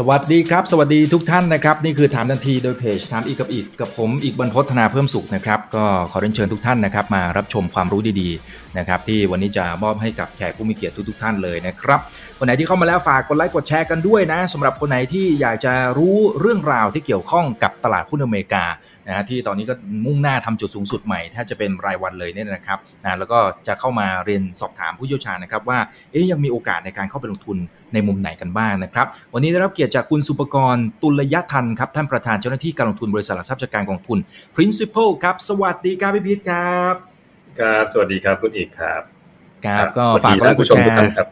สวัสดีครับ สวัสดีทุกท่านนะครับ นี่คือถามทันทีโดยเพจถามอีกกับอีกกับผมอีกบรรพฒนาเพิ่มสุขนะครับ ก็ขอเรียนเชิญทุกท่านนะครับ มารับชมความรู้ดีๆนะครับที่วันนี้จะมอบให้กับแขกผู้มีเกียรติทุกๆท่านเลยนะครับคนไหนที่เข้ามาแล้วฝากกดไลค์กดแชร์กันด้วยนะสำหรับคนไหนที่อยากจะรู้เรื่องราวที่เกี่ยวข้องกับตลาดหุ้นอเมริกานะฮะที่ตอนนี้ก็มุ่งหน้าทำจุดสูงสุดใหม่ถ้าจะเป็นรายวันเลยเนี่ยนะครับนะแล้วก็จะเข้ามาเรียนสอบถามผู้เชี่ยวชาญนะครับว่าเอ๊ยยังมีโอกาสในการเข้าไปลงทุนในมุมไหนกันบ้างนะครับ วันนี้ได้รับเกียรติจากคุณสุปกรณ์ตุลยทันครับท่านประธานเจ้าหน้าที่การลงทุนบริษัทหลักทรัพย์จัดการกองทุน Principal ครับ สวัสดีครับพี่พีทครับครับสวัสดีครับคุณอีกครับครับก็สวัสฝากดีกดไลท่านค์กดผู้ชมแชทุกท่านร์ครับ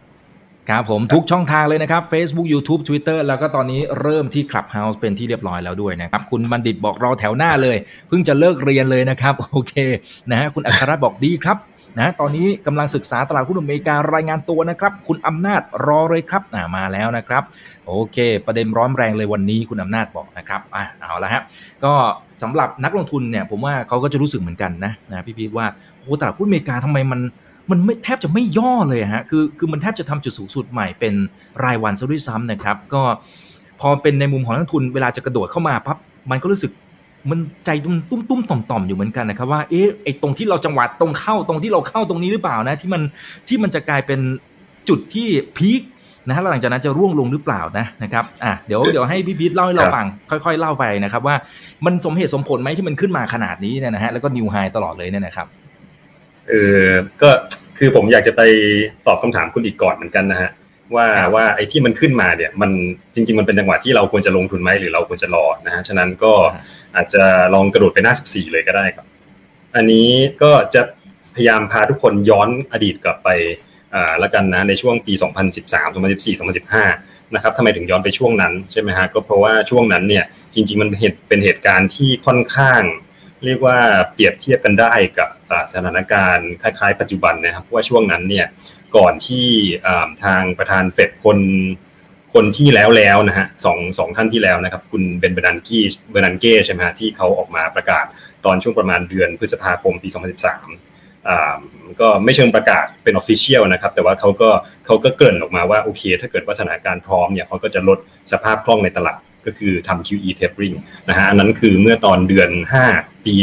ครับผมทุกช่องทางเลยนะครับ Facebook YouTube Twitter แล้วก็ตอนนี้เริ่มที่ Clubhouse เป็นที่เรียบร้อยแล้วด้วยนะครับ คุณบัณฑิตบอกรอแถวหน้าเลย เพิ่งจะเลิกเรียนเลยนะครับ โอเคนะฮะคุณอัครรัตน์บอกดีครับ นะตอนนี้กำลังศึกษาตลาดหุ้นอเมริการายงานตัวนะครับ คุณอำนาจรอเลยครับอ่ามาแล้วนะครับ โอเค ประเด็นร้อนแรงเลยวันนี้คุณอำนาจบอกนะครับอะเอาละฮะก็สำหรับนักลงทุนเนี่ยผมว่าเขาก็จะรู้สึกเหมือนกันนะนะพี่พีทว่าโอ้ตลาดหุ้นอเมริกาทำไมมันมันไม่แทบจะไม่ย่อเลยฮะคือคือมันแทบจะทำจุดสูงสุดใหม่เป็นรายวันซะด้วยซ้ำนะครับ ก็พอเป็นในมุมของนักลงทุนเวลาจะกระโดดเข้ามาพับมันก็รู้สึก มันใจตุ้มตุ้มตุ้มต่อมต่อมอยู่เหมือนกันนะครับว่าเอ๊ะไอตรงที่เราจังหวะตรงเข้าตรงที่เราเข้าตรงนี้หรือเปล่านะ ที่มันที่มันจะกลายเป็นจุดที่พีคนะฮะแล้วหลังจากนั้นจะร่วงลงหรือเปล่านะนะครับอะเดี๋ยวเดี๋ยวให้พี่พีทเล่าให้เราครับฟังค่อยๆเล่าไปนะครับ ว่ามันสมเหตุสมผลไหมที่มันขึ้นมาขนาดนี้เนี่ยนะฮะแล้วก็นิวไฮตลอดเลยเนี่ยนะครับเออก็คือผมอยากจะไปตอบคำถามคุณอีกก่อนเหมือนกันนะฮะ ว่าครับว่าไอ้ที่มันขึ้นมาเนี่ยมันจริง ๆ มันเป็นจังหวะที่เราควรจะลงทุนไหมหรือเราควรจะรอนะฮะฉะนั้นก็อาจจะลองกระโดดไปหน้า 14 เลยก็ได้ครับ อันนี้ก็จะพยายามพาทุกคนย้อนอดีตกลับไปอ่าละกันนะในช่วงปี 2013 2014 2015 นะครับทำไมถึงย้อนไปช่วงนั้นใช่ไหมฮะก็เพราะว่าช่วงนั้นเนี่ยจริง ๆ มันเป็นเหตุเป็นเหตุการณ์ที่ค่อนข้าง เรียกว่าเปรียบเทียบกันได้กับอ่าสถานการณ์คล้ายๆ ปัจจุบันนะครับเพราะว่าช่วงนั้นเนี่ย ก่อนที่ทางประธานเฟดคนคนที่แล้วแล้วนะฮะสองสองท่านที่แล้วนะครับ คุณเบนเบอร์นันกี้เบอร์นันเก้ใช่ไหมฮะที่เขาออกมาประกาศตอนช่วงประมาณเดือนพฤษภาคมปี 2013อ่าก็ไม่เชิงประกาศเป็น official นะครับ แต่ว่าเขาก็เขาก็เกริ่นออกมาว่า โอเค ถ้าเกิดว่าสถานการณ์พร้อมเนี่ยเขาก็จะลดสภาพคล่องในตลาดก็คือทำ QE tapering นะฮะอันนั้นคือเมื่อตอนเดือน 5 ปี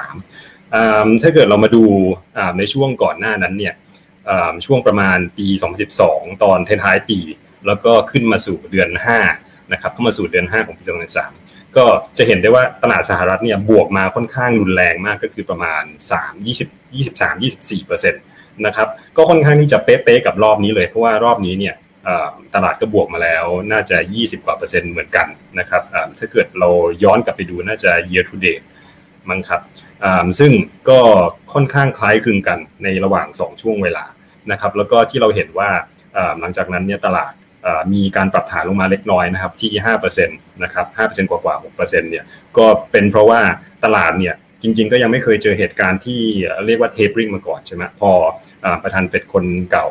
2013อ่าถ้าเกิดเรามาดูอ่าในช่วงก่อนหน้านั้นเนี่ย ช่วงประมาณปี 2012 ตอนท้ายปี แล้วก็ขึ้นมาสู่เดือน5นะครับเข้ามาสู่เดือน 5 ของปี 2013 ก็จะเห็นได้ว่าตลาดสหรัฐเนี่ยบวกมาค่อนข้างรุนแรงมากก็คือประมาณ 3 20 23 24เปอร์เซ็นต์นะครับก็ค่อนข้างที่จะเป๊ะๆกับรอบนี้เลย เพราะว่ารอบนี้เนี่ยตลาดก็บวกมาแล้วน่าจะ 20 กว่าเปอร์เซ็นต์เหมือนกันนะครับถ้าเกิดเราย้อนกลับไปดูน่าจะ year to date มั้งครับซึ่งก็ค่อนข้างคล้ายคลึงกันในระหว่าง 2 ช่วงเวลา นะครับแล้วก็ที่เราเห็นว่าหลังจากนั้นเนี่ยตลาดมีการปรับฐานลงมาเล็กน้อยนะครับที่ 5%นะครับ 5%กว่ากว่าๆ6%เนี่ยก็เป็นเพราะว่าตลาดเนี่ยจริง ๆ ก็ยังไม่เคยเจอเหตุการณ์ที่เรียกว่า tapering มาก่อนใช่ไหมพออประธานเฟดคนเก่า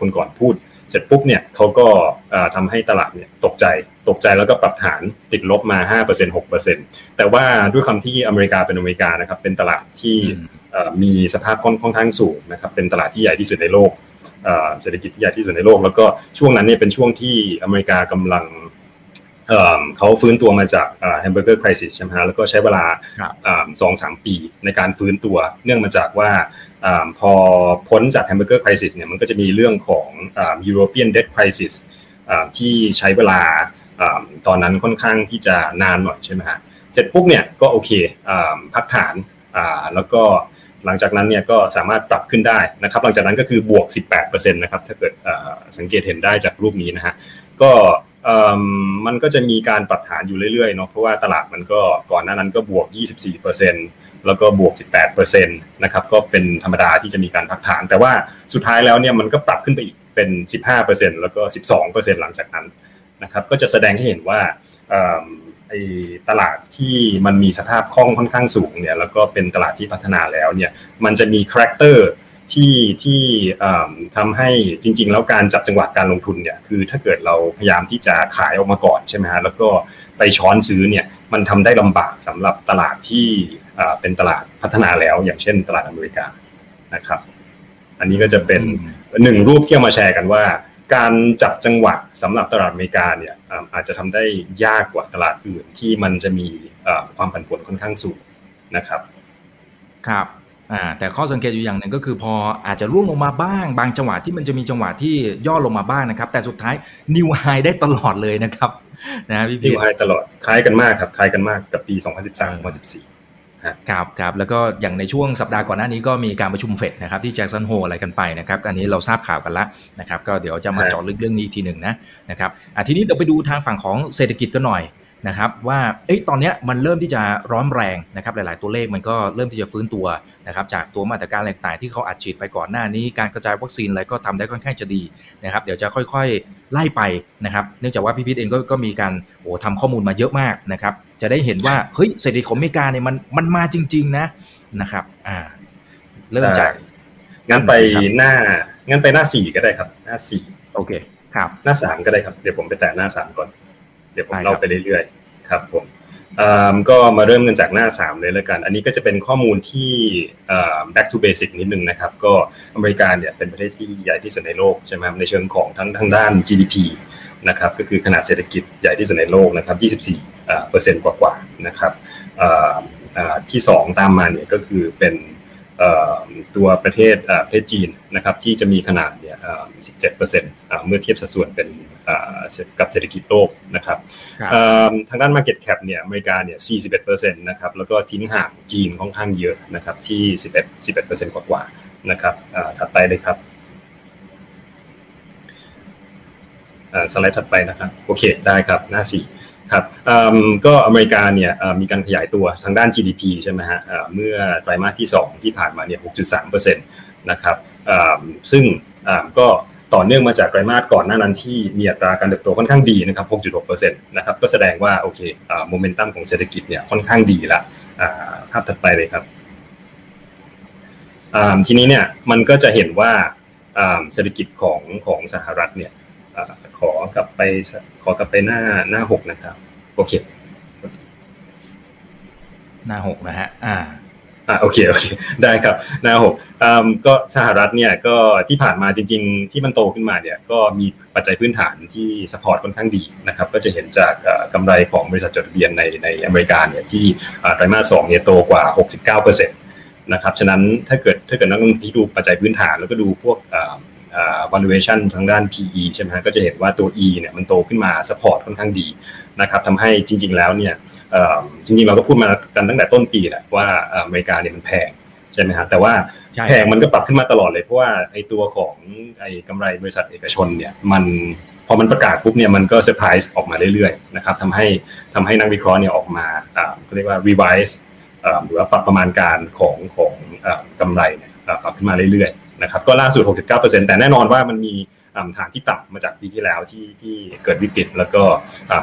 คนก่อนพูด เสร็จปุ๊บเนี่ยเขาก็อ่าทำให้ตลาดเนี่ยตกใจตกใจแล้วก็ปรับฐานติดลบมา 5% 6%แต่ว่าด้วยความที่อเมริกาเป็นอเมริกานะครับเป็นตลาดที่ มเอ่อมีสภาพคล่องค่อนข้างสูงนะครับเป็นตลาดที่ใหญ่ที่สุดในโลกเอ่อเศรษฐกิจที่ใหญ่ที่สุดในโลก แล้วก็ช่วงนั้นเนี่ยเป็นช่วงที่อเมริกากำลังเอ่อเขาฟื้นตัวมาจาก Hamburger Crisis ใช่ไหมฮะแล้วก็ใช้เวลาครับสองสามปีในการฟื้นตัว เนื่องมาจากว่าอาพอพ้นจาก Hamburger Crisis เนี่ยมันก็จะมีเรื่องของยูโรเปียนเด t คริสิสที่ใช้เวลาอ่าตอนนั้นค่อนข้างที่จะนานหน่อยใช่ไหมฮะเสร็จปุ๊บเนี่ยก็โอเคอ่าพักฐาน อ่าแล้วก็หลังจากนั้นเนี่ยก็สามารถปรับขึ้นได้นะครับ หลังจากนั้นก็คือบวก 18%นะครับถ้าเกิดสังเกตเห็นได้จากรูปนี้นะฮะก็มันก็จะมีการปรับฐานอยู่เรื่อยๆเนาะเพราะว่าตลาดมันก็ก่อนหน้านั้นก็บวก 24%แล้วก็บวก 18%นะครับก็เป็นธรรมดาที่จะมีการพักฐาน แต่ว่าสุดท้ายแล้วเนี่ยมันก็ปรับขึ้นไปอีกเป็น 15%แล้วก็ 12%หลังจากนั้นนะครับก็จะแสดงให้เห็นว่า ไอ้ตลาดที่มันมีสภาพคล่องค่อนข้างสูงเนี่ยแล้วก็เป็นตลาดที่พัฒนาแล้วเนี่ยมันจะมี character ที่ที่อ่าทำให้จริง ๆ แล้วการจับจังหวะการลงทุนเนี่ยคือถ้าเกิดเราพยายามที่จะขายออกมาก่อนใช่ไหมฮะแล้วก็ไปช้อนซื้อเนี่ยมันทำได้ลำบากสำหรับตลาดที่เป็นตลาดพัฒนาแล้ว อย่างเช่นตลาดอเมริกานะครับ อันนี้ก็จะเป็นหนึ่งรูปที่เอามาแชร์กันว่า การจับจังหวะสำหรับตลาดอเมริกาเนี่ยอาจจะทำได้ยากกว่าตลาดอื่นที่มันจะมีความผันผวนค่อนข้างสูงนะครับครับอ่าแต่ข้อสังเกตอยู่อย่างหนึ่งก็คือพออาจจะร่วงลงมาบ้าง บางจังหวะที่มันจะมีจังหวะที่ย่อลงมาบ้างนะครับ แต่สุดท้ายนิวไฮได้ตลอดเลยนะครับนะพี่พี่นิวไฮตลอดคล้ายกันมากครับคล้ายกันมากกับปี 2013 2014 ครับครับแล้วก็อย่างในช่วงสัปดาห์ก่อนหน้านี้ก็มีการประชุมเฟดนะครับที่แจ็คสันโฮอะไรกันไปนะครับอันนี้เราทราบข่าวกันแล้วนะครับก็เดี๋ยวจะมาเจาะลึกเรื่องนี้ทีหนึ่งนะนะครับอะทีนี้เราไปดูทางฝั่งของเศรษฐกิจกันหน่อย นะครับว่าเอ้ยตอนนี้มันเริ่มที่จะร้อนแรงนะครับหลาย ๆ ตัวเลขมันก็เริ่มที่จะฟื้นตัวนะครับจากตัวมาตรการต่างๆที่เขาอัดฉีดไปก่อนหน้านี้ การกระจายวัคซีนอะไรก็ทำได้ค่อนข้างจะดีนะครับเดี๋ยวจะค่อย ๆ ไล่ไปนะครับเนื่องจากว่าพี่พิษเองก็ก็มีการโอ้ทำข้อมูลมาเยอะมากนะครับจะได้เห็นว่าเฮ้ยเศรษฐกิจของอเมริกาเนี่ยมันมันมาจริง ๆ นะนะครับอ่าเริ่มจากงั้นไปหน้างั้นไปหน้าสี่ก็ได้ครับ หน้าสี่โอเคครับหน้าสามก็ได้ครับเดี๋ยวผมไปแตะหน้าสามก่อน เดี๋ยวผมเล่าไปเรื่อยๆครับผมก็มาเริ่มกันจากหน้า 3 เลยแล้วกัน อันนี้ก็จะเป็นข้อมูลที่ back to basic นิดนึงนะครับ ก็อเมริกาเนี่ยเป็นประเทศที่ใหญ่ที่สุดในโลกใช่ไหมในเชิงของทั้งทางด้าน GDP นะครับก็คือขนาดเศรษฐกิจใหญ่ที่สุดในโลกนะครับ 24เปอร์เซ็นต์กว่าๆนะครับที่ 2 ตามมาเนี่ยก็คือเป็น ตัวประเทศประเทศจีนนะครับที่จะมีขนาดเนี่ย17%เเมื่อเทียบสัดส่วนเป็นกับเศรษฐกิจโลกนะครับทางด้าน Market Cap เนี่ยอเมริกาเนี่ย41%นะครับแล้วก็ทิ้งห่างจีนค่อนข้างเยอะนะครับที่11 11%กว่าๆนะครับถัดไปเลยครับสไลด์ถัดไปนะครับโอเคได้ครับหน้าสี่ ครับก็อเมริกาเนี่ยมีการขยายตัวทางด้าน GDP ใช่ไหมฮะเมื่อไตรมาสที่ 2 ที่ผ่านมาเนี่ย 6.3%นะครับซึ่งก็ต่อเนื่องมาจากไตรมาสก่อนหน้านั้นที่มีอัตราการเติบโตค่อนข้างดีนะครับ 6.6%นะครับ ก็แสดงว่าโอเคโมเมนตัมของเศรษฐกิจเนี่ยค่อนข้างดีละภาพถัดไปเลยครับทีนี้เนี่ยมันก็จะเห็นว่าเศรษฐกิจของของสหรัฐเนี่ย ขอกลับไปขอกลับไปหน้าหน้าหกนะครับโอเคหน้าหกนะฮะอ่าอ่าโอเคโอเคได้ครับหน้าหกอ่าก็สหรัฐเนี่ยก็ที่ผ่านมาจริง ๆ ที่มันโตขึ้นมาเนี่ยก็มีปัจจัยพื้นฐานที่สปอร์ตค่อนข้างดีนะครับก็จะเห็นจากกำไรของบริษัทจดทะเบียนในในอเมริกาเนี่ยที่ไตรมาสสองเนี่ยโตกว่า 69%นะครับฉะนั้นถ้าเกิดถ้าเกิดนักลงทุนที่ดูปัจจัยพื้นฐานแล้วก็ดูพวก valuation ทางด้าน PE ใช่ไหมก็จะเห็นว่าตัว E เนี่ยมันโตขึ้นมา support ค่อนข้างดีนะครับทำให้จริง ๆ แล้วเนี่ยจริงๆเราก็พูดมากันตั้งแต่ต้นปีแหละว่าอเมริกาเนี่ยมันแพงใช่ไหมฮะแต่ว่าแพงมันก็ปรับขึ้นมาตลอดเลยเพราะว่าไอ้ตัวของไอ้กำไรบริษัทเอกชนเนี่ยมันพอมันประกาศปุ๊บเนี่ยมันก็เซอร์ไพรส์ออกมาเรื่อยๆนะครับทำให้ทำให้นักวิเคราะห์เนี่ยออกมาเขาเรียกว่า revise หรือว่าปรับประมาณการของของกำไรเนี่ยปรับขึ้นมาเรื่อยๆ นะครับก็ล่าสุด 69%แต่แน่นอนว่ามันมีฐานที่ต่ำมาจากปีที่แล้วที่ที่เกิดวิกฤตแล้วก็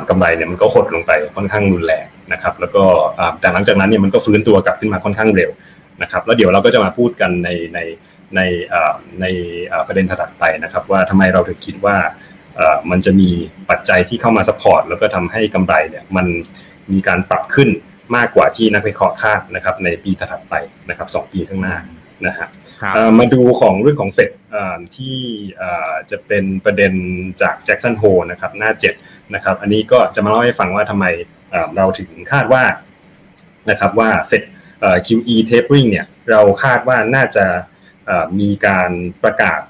กำไรเนี่ยมันก็หดลงไปค่อนข้างรุนแรงนะครับแล้วก็แต่หลังจากนั้นเนี่ยมันก็ฟื้นตัวกลับขึ้นมาค่อนข้างเร็วนะครับแล้วเดี๋ยวเราก็จะมาพูดกันในในในในประเด็นถัดไปนะครับว่าทำไมเราถึงคิดว่ามันจะมีปัจจัยที่เข้ามาสปอร์ตแล้วก็ทำให้กำไรเนี่ยมันมีการปรับขึ้นมากกว่าที่นักวิเคราะห์คาดนะครับในปีถัดไปนะครับสปีข้างหน้านะฮะ มาดูของเรื่องของเฟดที่จะเป็นประเด็นจากแจ็คสันโฮนะครับหน้า7นะครับ อันนี้ก็จะมาเล่าให้ฟังว่าทำไมเราถึงคาดว่านะครับว่าเฟด QE tapering เนี่ยเราคาดว่าน่าจะมีการประกาศ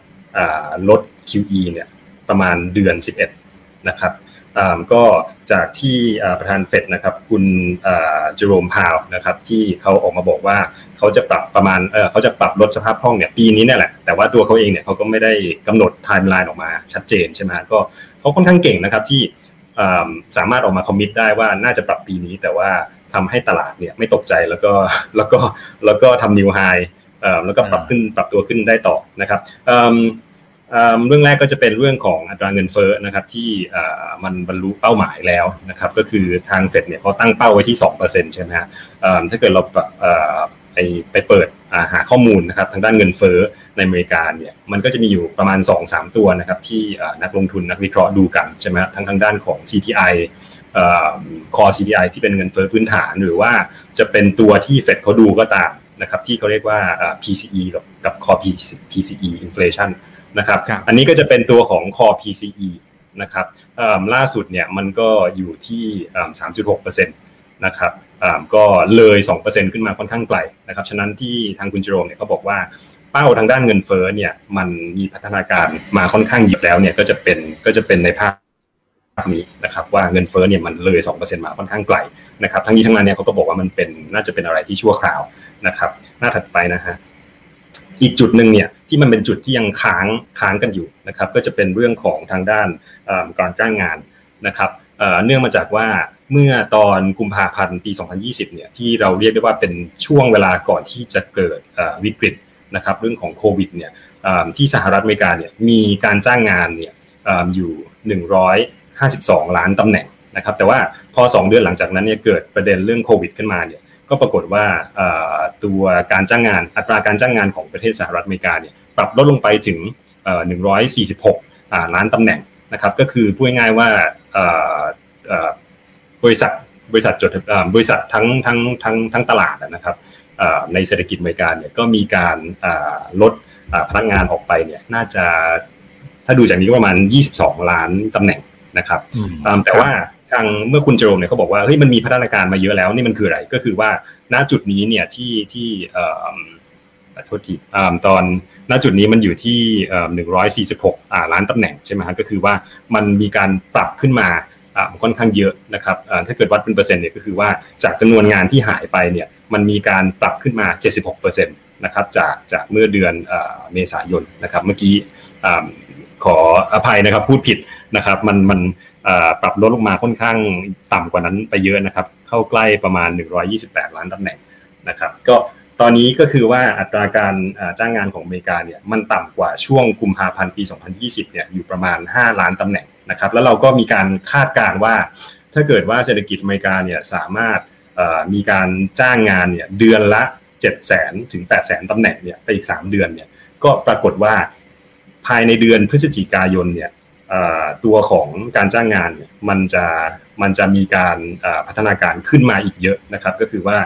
ลด QE เนี่ยประมาณเดือน 11 นะครับ ก็จากที่ประธานเฟดนะครับคุณเจอโรมพาวเวลล์นะครับที่เขาออกมาบอกว่าเขาจะปรับประมาณเขาจะปรับลดสภาพคล่องเนี่ยปีนี้นี่แหละแต่ว่าตัวเขาเองเนี่ยเขาก็ไม่ได้กำหนดไทม์ไลน์ออกมาชัดเจนใช่ไหมก็เขาค่อนข้างเก่งนะครับที่สามารถออกมา commit ได้ว่าน่าจะปรับปีนี้แต่ว่าทำให้ตลาดเนี่ยไม่ตกใจแล้วก็แล้วก็แล้วก็ทำ new high แล้วก็ปรับขึ้นปรับตัวขึ้นได้ต่อนะครับ เรื่องแรกก็จะเป็นเรื่องของอัตราเงินเฟ้อนะครับที่มันบรรลุเป้าหมายแล้วนะครับก็คือทางเฟดเนี่ยเขาตั้งเป้าไว้ที่2%ใช่ไหมฮะถ้าเกิดเราไปไปเปิดหาข้อมูลนะครับทางด้านเงินเฟ้อในอเมริกาเนี่ยมันก็จะมีอยู่ประมาณ 2-3 ตัวนะครับที่นักลงทุนนักวิเคราะห์ดูกันใช่ไหมทั้งทางด้านของ CPI คอ CPI ที่เป็นเงินเฟ้อพื้นฐานหรือว่าจะเป็นตัวที่เฟดเขาดูก็ตามนะครับที่เขาเรียกว่า PCE กับกับ core PCE inflation นะครับอันนี้ก็จะเป็นตัวของ core PCE นะครับล่าสุดเนี่ยมันก็อยู่ที่ 3.6%นะครับก็เลย 2%ขึ้นมาค่อนข้างไกลนะครับฉะนั้นที่ทางคุณจโรมเนี่ยเขาบอกว่าเป้าทางด้านเงินเฟ้อเนี่ยมันมีพัฒนาการมาค่อนข้างหยิบแล้วเนี่ยก็จะเป็นก็จะเป็นในภาพนี้นะครับว่าเงินเฟ้อเนี่ยมันเลย 2%มาค่อนข้างไกลนะครับทั้งนี้ทั้งนั้นเนี่ยเขาก็บอกว่ามันเป็นน่าจะเป็นอะไรที่ชั่วคราวนะครับหน้าถัดไปนะฮะ อีกจุดหนึ่งเนี่ยที่มันเป็นจุดที่ยังค้างค้างกันอยู่นะครับก็จะเป็นเรื่องของทางด้านการจ้างงานนะครับเนื่องมาจากว่าเมื่อตอนกุมภาพันธ์ปี 2020 เนี่ยที่เราเรียกได้ว่าเป็นช่วงเวลาก่อนที่จะเกิดวิกฤตนะครับเรื่องของโควิดเนี่ยที่สหรัฐอเมริกาเนี่ยมีการจ้างงานเนี่ยอยู่ 152 ล้านตำแหน่งนะครับแต่ว่าพอ 2 เดือนหลังจากนั้นเนี่ยเกิดประเด็นเรื่องโควิดขึ้นมาเนี่ย ก็ปรากฏว่าตัวการจ้างงานอัตราการจ้างงานของประเทศสหรัฐอเมริกาเนี่ยปรับลดลงไปถึง 146 ล้านตำแหน่งนะครับก็คือพูดง่ายๆว่าบริษัทบริษัทจดบริษัททั้งทั้งทั้งทั้งตลาดนะครับในเศรษฐกิจอเมริกาเนี่ยก็มีการลดพนักงานออกไปเนี่ยน่าจะถ้าดูจากนี้ประมาณ 22 ล้านตำแหน่งนะครับแต่ว่า ทางเมื่อคุณเจรมเนี่ยเขาบอกว่าเฮ้ยมันมีพัฒนาการมาเยอะแล้วนี่มันคืออะไรก็คือว่าณจุดนี้เนี่ยที่ที่โทษทีตอนณจุดนี้มันอยู่ที่หนึ่งร้อยสี่สิบหกล้านตำแหน่งใช่ไหมฮะก็คือว่ามันมีการปรับขึ้นมาค่อนข้างเยอะนะครับถ้าเกิดวัดเป็นเปอร์เซ็นต์เนี่ยก็คือว่าจากจำนวนงานที่หายไปเนี่ยมันมีการปรับขึ้นมา 76%นะครับจากจากเมื่อเดือนเมษายนนะครับเมื่อกี้ขออภัยนะครับพูดผิดนะครับมันมัน ปรับลดลงมาค่อนข้างต่ำกว่านั้นไปเยอะนะครับ เข้าใกล้ประมาณ 128 ล้านตำแหน่งนะครับ ก็ตอนนี้ก็คือว่าอัตราการจ้างงานของอเมริกาเนี่ยมันต่ำกว่าช่วงกุมภาพันธ์ปี 2020 เนี่ยอยู่ประมาณ 5 ล้านตำแหน่งนะครับ แล้วเราก็มีการคาดการณ์ว่า ถ้าเกิดว่าเศรษฐกิจอเมริกาเนี่ยสามารถมีการจ้างงานเนี่ยเดือนละ 7 0 0 0 0ถึง8 0 0 0 0ตำแหน่งเนี่ยไปอีก 3 เดือนเนี่ยก็ปรากฏว่าภายในเดือนพฤศจิกายนเนี่ย ตัวของการจ้างงานเนี่ยมันจะมันจะมีการพัฒนาการขึ้นมาอีกเยอะนะครับ ก็คือว่า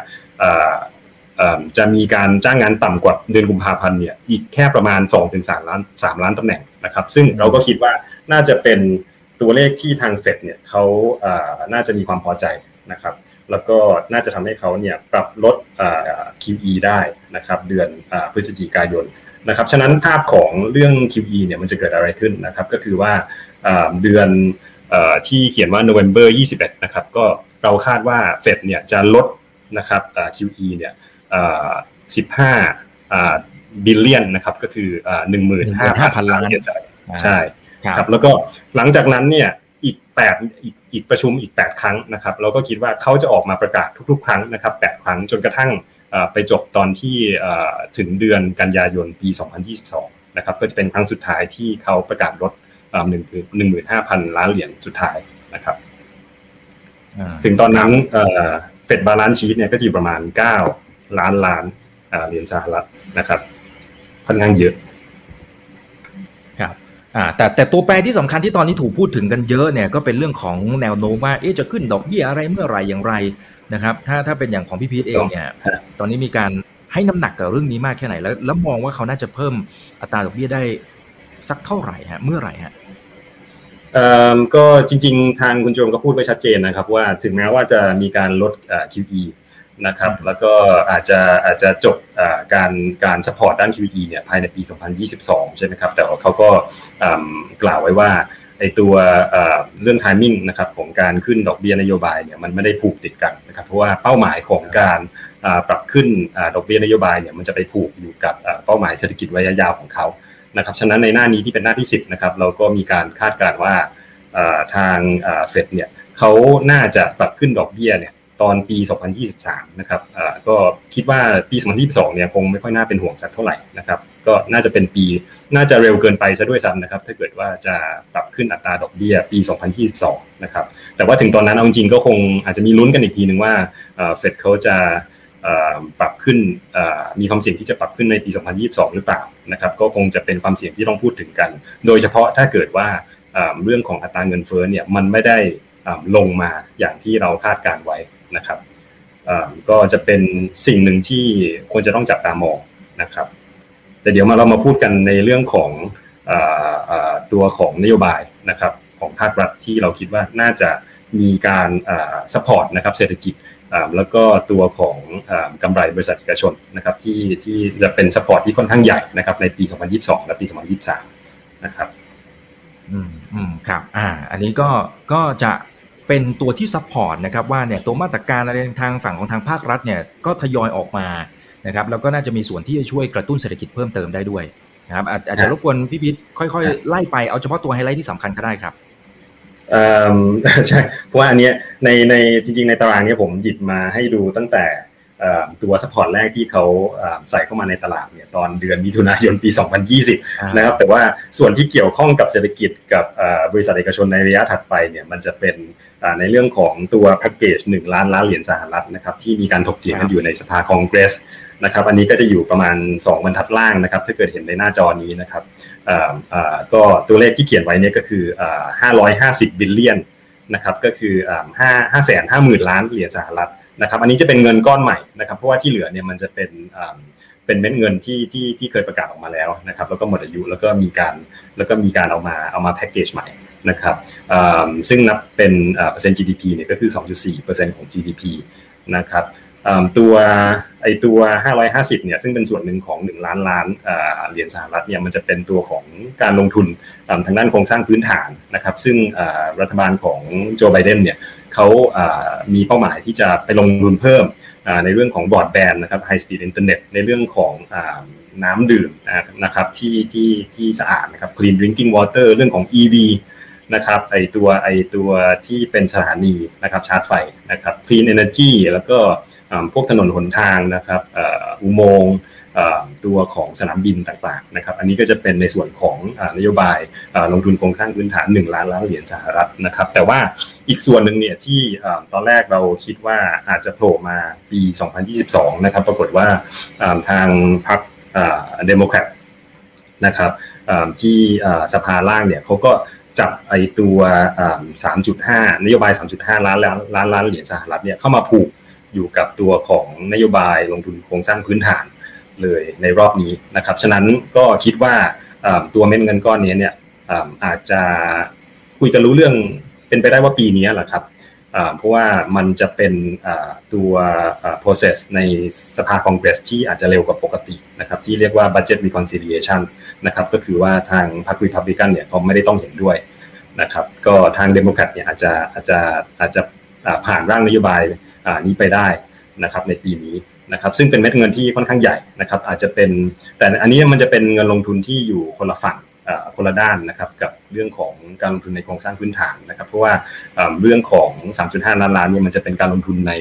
จะมีการจ้างงานต่ำกว่าเดือนกุมภาพันธ์เนี่ยอีกแค่ประมาณ 2-3 ล้าน 3 ล้านตำแหน่งนะครับ ซึ่งเราก็คิดว่าน่าจะเป็นตัวเลขที่ทางเฟดเนี่ยเขาน่าจะมีความพอใจนะครับ แล้วก็น่าจะทำให้เขาเนี่ยปรับลด QE ได้นะครับ เดือนพฤศจิกายน นะครับฉะนั้นภาพของเรื่อง QE เนี่ยมันจะเกิดอะไรขึ้นนะครับ ก็คือว่าเดือนที่เขียนว่า November 21 นะครับ ก็เราคาดว่าเฟดเนี่ยจะลดนะครับ QE เนี่ย15บิลเลียนนะครับ ก็คือ15,000 ล้านใช่ครับ แล้วก็หลังจากนั้นเนี่ยอีก8อีกอีกประชุมอีก 8 ครั้งนะครับ เราก็คิดว่าเขาจะออกมาประกาศทุก ๆ ครั้งนะครับ 8 ครั้งจนกระทั่ง ไปจบตอนที่ถึงเดือนกันยายนปี 2022 นะครับก็จะเป็นครั้งสุดท้ายที่เขาประกาศลดหนึ่งหนึ่งหมื่นห้าพันล้านเหรียญสุดท้ายนะครับถึงตอนนั้นเฟด balance sheet เนี่ยก็อยู่ประมาณเก้าล้านล้านเหรียญสหรัฐนะครับค่อนข้างเยอะครับอ่าแต่แต่ตัวแปรที่สำคัญที่ตอนนี้ถูกพูดถึงกันเยอะเนี่ยก็เป็นเรื่องของแนวโน้มว่าเอ๊ะจะขึ้นดอกเบี้ยอะไรเมื่อไรอย่างไร นะครับ ถ้าถ้าเป็นอย่างของพี่พีทเองเนี่ย ตอนนี้มีการให้น้ำหนักกับเรื่องนี้มากแค่ไหน แล้วแล้วมองว่าเขาน่าจะเพิ่มอัตราดอกเบี้ยได้สักเท่าไหร่ฮะ เมื่อไหร่ฮะก็จริง ๆ ทางคุณโจมก็พูดไว้ชัดเจนนะครับ ว่าถึงแม้ว่าจะมีการลด QE นะครับแล้วก็อาจจะอาจจะจบการการสปอร์ตด้าน QE เนี่ยภายในปี 2022 ใช่ไหมครับ แต่เขาก็กล่าวไว้ว่า ไอตัวเรื่อง timing นะครับของการขึ้นดอกเบี้ยนโยบายเนี่ยมันไม่ได้ผูกติดกันนะครับเพราะว่าเป้าหมายของการปรับขึ้นดอกเบี้ยนโยบายเนี่ยมันจะไปผูกอยู่กับเป้าหมายเศรษฐกิจระยะยาวของเขานะครับฉะนั้นในหน้านี้ที่เป็นหน้าที่ 10นะครับเราก็มีการคาดการณ์ว่าทางเฟดเนี่ยเขาน่าจะปรับขึ้นดอกเบี้ยเนี่ยตอนปี 2023 นะครับก็คิดว่าปี 2022 เนี่ยคงไม่ค่อยน่าเป็นห่วงสักเท่าไหร่นะครับ ก็น่าจะเป็นปี น่าจะเร็วเกินไปซะด้วยซ้ำนะครับ ถ้าเกิดว่าจะปรับขึ้นอัตราดอกเบี้ยปี 2022 นะครับ แต่ว่าถึงตอนนั้นเอาจริงก็คงอาจจะมีลุ้นกันอีกทีหนึ่งว่าเฟดเขาจะปรับขึ้นมีความเสี่ยงที่จะปรับขึ้นในปี 2022 หรือเปล่านะครับก็คงจะเป็นความเสี่ยงที่ต้องพูดถึงกัน โดยเฉพาะถ้าเกิดว่าเรื่องของอัตราเงินเฟ้อเนี่ยมันไม่ได้ลงมาอย่างที่เราคาดการไว้นะครับก็จะเป็นสิ่งหนึ่งที่ควรจะต้องจับตามองนะครับ แต่เดี๋ยวมาเรามาพูดกันในเรื่องของตัวของนโยบายนะครับของภาครัฐที่เราคิดว่าน่าจะมีการสปอร์ตนะครับเศรษฐกิจแล้วก็ตัวของกำไรบริษัทเอกชนนะครับที่ที่จะเป็น support ที่ค่อนข้างใหญ่นะครับในปี 2022 และปี 2023 นะครับอืมอืมครับอ่าอันนี้ก็ก็จะเป็นตัวที่ support นะครับว่าเนี่ยตัวมาตรการอะไรทางฝั่งของทางภาครัฐเนี่ยก็ทยอยออกมา นะครับแล้วก็น่าจะมีส่วนที่จะช่วยกระตุ้นเศรษฐกิจเพิ่มเติมได้ด้วยนะครับอาจจะรบกวนพี่พิชญ์ค่อยๆ ไล่ไปเอาเฉพาะตัวไฮไลท์ที่สำคัญก็ได้ครับใช่เพราะว่าอันนี้ในในจริง ๆ ในตารางนี้ผมหยิบมาให้ดูตั้งแต่ตัว support แรกที่เขาใส่เข้ามาในตลาดเนี่ยตอนเดือนมิถุนายนปี 2020 นะครับแต่ว่าส่วนที่เกี่ยวข้องกับเศรษฐกิจกับบริษัทเอกชนในระยะถัดไปเนี่ยมันจะเป็น ในเรื่องของตัวแพ็กเกจ1ล้านล้านเหรียญสหรัฐนะครับที่มีการถกเถียงกันอยู่ในสภาคองเกรสนะครับอันนี้ก็จะอยู่ประมาณ 2 บรรทัดล่างนะครับถ้าเกิดเห็นในหน้าจอนี้นะครับก็ตัวเลขที่เขียนไว้เนี่ยก็คือ 550 billion นะครับก็คือ5 5แสน5หมื่นล้านเหรียญสหรัฐนะครับอันนี้จะเป็นเงินก้อนใหม่นะครับเพราะว่าที่เหลือเนี่ยมันจะเป็นเป็นเม็ดเงินที่ที่ที่เคยประกาศออกมาแล้วนะครับแล้วก็หมดอายุแล้วก็มีการแล้วก็มีการเอามาเอามาแพ็กเกจใหม่ นะครับซึ่งนับเป็นเปอร์เซ็นต์ GDP เนี่ยก็คือ 2.4%ของ GDP นะครับตัวไอตัว 550 เนี่ยซึ่งเป็นส่วนหนึ่งของ 1 ล้านล้านเหรียญสหรัฐเนี่ยมันจะเป็นตัวของการลงทุนทางด้านโครงสร้างพื้นฐานนะครับ ซึ่งรัฐบาลของโจไบเดนเนี่ยเขามีเป้าหมายที่จะไปลงทุนเพิ่มในเรื่องของบอร์ดแบนด์นะครับ high speed internet ในเรื่องของน้ำดื่มนะครับที่ที่ที่สะอาดนะครับ clean drinking water เรื่องของ EV นะครับไอตัวไอตัวที่เป็นสถานีนะครับชาร์จไฟนะครับ clean energy แล้วก็พวกถนนหนทางนะครับอุโมงค์ตัวของสนามบินต่างๆนะครับ อันนี้ก็จะเป็นในส่วนของนโยบายลงทุนโครงสร้างพื้นฐาน 1 ล้านล้านเหรียญสหรัฐนะครับ แต่ว่าอีกส่วนหนึ่งเนี่ยที่ตอนแรกเราคิดว่าอาจจะโผล่มาปี 2022 นะครับ ปรากฏว่าทางพรรคเดโมแครตนะครับที่สภาล่างเนี่ยเขาก็ จับไอตัว3.5นโยบาย3.5ล้านล้านล้านล้านเหรียญสหรัฐเนี่ยเข้ามาผูกอยู่กับตัวของนโยบายลงทุนโครงสร้างพื้นฐานเลยในรอบนี้นะครับ ฉะนั้นก็คิดว่าตัวเม็ดเงินก้อนนี้เนี่ยอาจจะคุยกันรู้เรื่องเป็นไปได้ว่าปีนี้แหละครับเพราะว่ามันจะเป็นตัว process ในสภาคองเกรสที่อาจจะเร็วกว่าปกตินะครับที่เรียกว่า budget reconciliation นะครับก็คือว่าทางพรรค Republican เนี่ยเขาไม่ได้ต้องเห็นด้วยนะครับก็ทางเดโมแครตเนี่ยอาจจะอาจจะอาจจะผ่านร่างนโยบายนี้ไปได้นะครับในปีนี้นะครับซึ่งเป็นเม็ดเงินที่ค่อนข้างใหญ่นะครับอาจจะเป็นแต่อันนี้มันจะเป็นเงินลงทุนที่อยู่คนละฝั่งคนละด้านนะครับกับเรื่องของการลงทุนในโครงสร้างพื้นฐานนะครับเพราะว่าเรื่องของ 3.5 ล้านล้านเนี่ยมันจะเป็นการลงทุนใน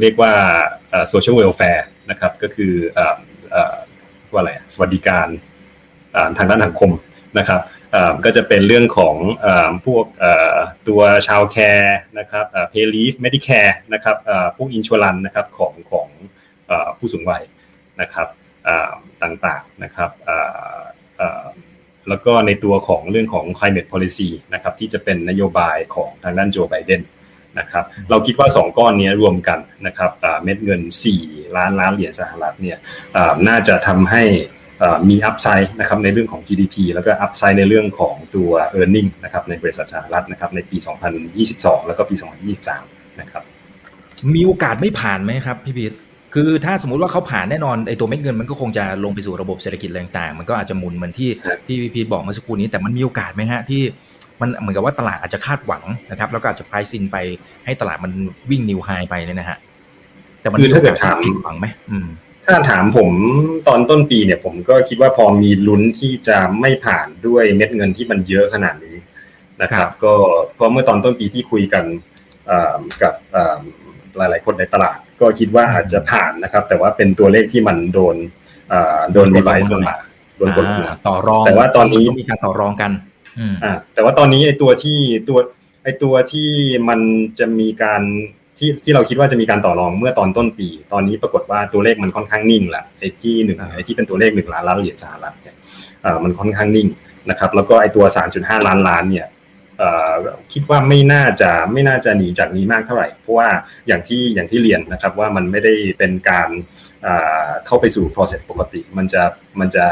เรียกว่า social welfare นะครับก็คือ ว่าอะไรสวัสดิการทางด้านสังคมนะครับก็จะเป็นเรื่องของพวกตัว child care นะครับ paid leave Medicare นะครับพวก insurance นะครับของของผู้สูงวัยนะครับต่างๆนะครับแล้วก็ในตัวของเรื่องของ climate policy นะครับที่จะเป็นนโยบายของทางด้านโจไบเดน นะครับเราคิดว่า 2 ก้อนนี้รวมกันนะครับเม็ดเงิน 4 ล้านล้านเหรียญสหรัฐเนี่ยน่าจะทำให้มีอัพไซด์นะครับในเรื่องของ GDP แล้วก็อัพไซด์ในเรื่องของตัว e a r n i n g นะครับในบริษัทสหรัฐนะครับในปี 2022 แล้วก็ปี 2023 นะครับมีโอกาสไม่ผ่านไหมครับพี่พีทคือถ้าสมมุติว่าเขาผ่านแน่นอนไอ้ตัวเม็ดเงินมันก็คงจะลงไปสู่ระบบเศรษฐกิจต่างๆ มันก็อาจจะหมุนเหมือนที่ที่พี่พีทบอกเมื่อสักครู่นี้แต่มันมีโอกาสไหมฮะที่ มันเหมือนกับว่าตลาดอาจจะคาดหวังนะครับ แล้วก็อาจจะไพรซินไปให้ตลาดมันวิ่ง new high ไปเลยนะฮะแต่มันคือถ้าเกิดถามหวังไหมอืมถ้าถามผมตอนต้นปีเนี่ย ผมก็คิดว่าพอมีลุ้นที่จะไม่ผ่านด้วยเม็ดเงินที่มันเยอะขนาดนี้นะครับ ก็เพราะเมื่อตอนต้นปีที่คุยกันกับหลาย ๆ คนในตลาด ก็คิดว่าอาจจะผ่านนะครับ แต่ว่าเป็นตัวเลขที่มันโดนโดน revise ลงมาโดนกดหัวต่อรองแต่ว่าตอนนี้มีการต่อรองกัน อ่าแต่ว่าตอนนี้ไอ้ตัวที่ตัวไอ้ตัวที่มันจะมีการที่ที่เราคิดว่าจะมีการต่อรองเมื่อตอนต้นปี ตอนนี้ปรากฏว่าตัวเลขมันค่อนข้างนิ่งละไอ้ที่หนึ่งไอ้ที่เป็นตัวเลขหนึ่งล้านล้านเหรียญสหรัฐเนี่ยมันค่อนข้างนิ่งนะครับแล้วก็ไอ้ตัว 3.5 ล้านล้านเนี่ยคิดว่าไม่น่าจะไม่น่าจะหนีจากนี้มากเท่าไหร่ เพราะว่าอย่างที่อย่างที่เรียนนะครับว่ามันไม่ได้เป็นการเข้าไปสู่ process ปกติ มันจะมันจะ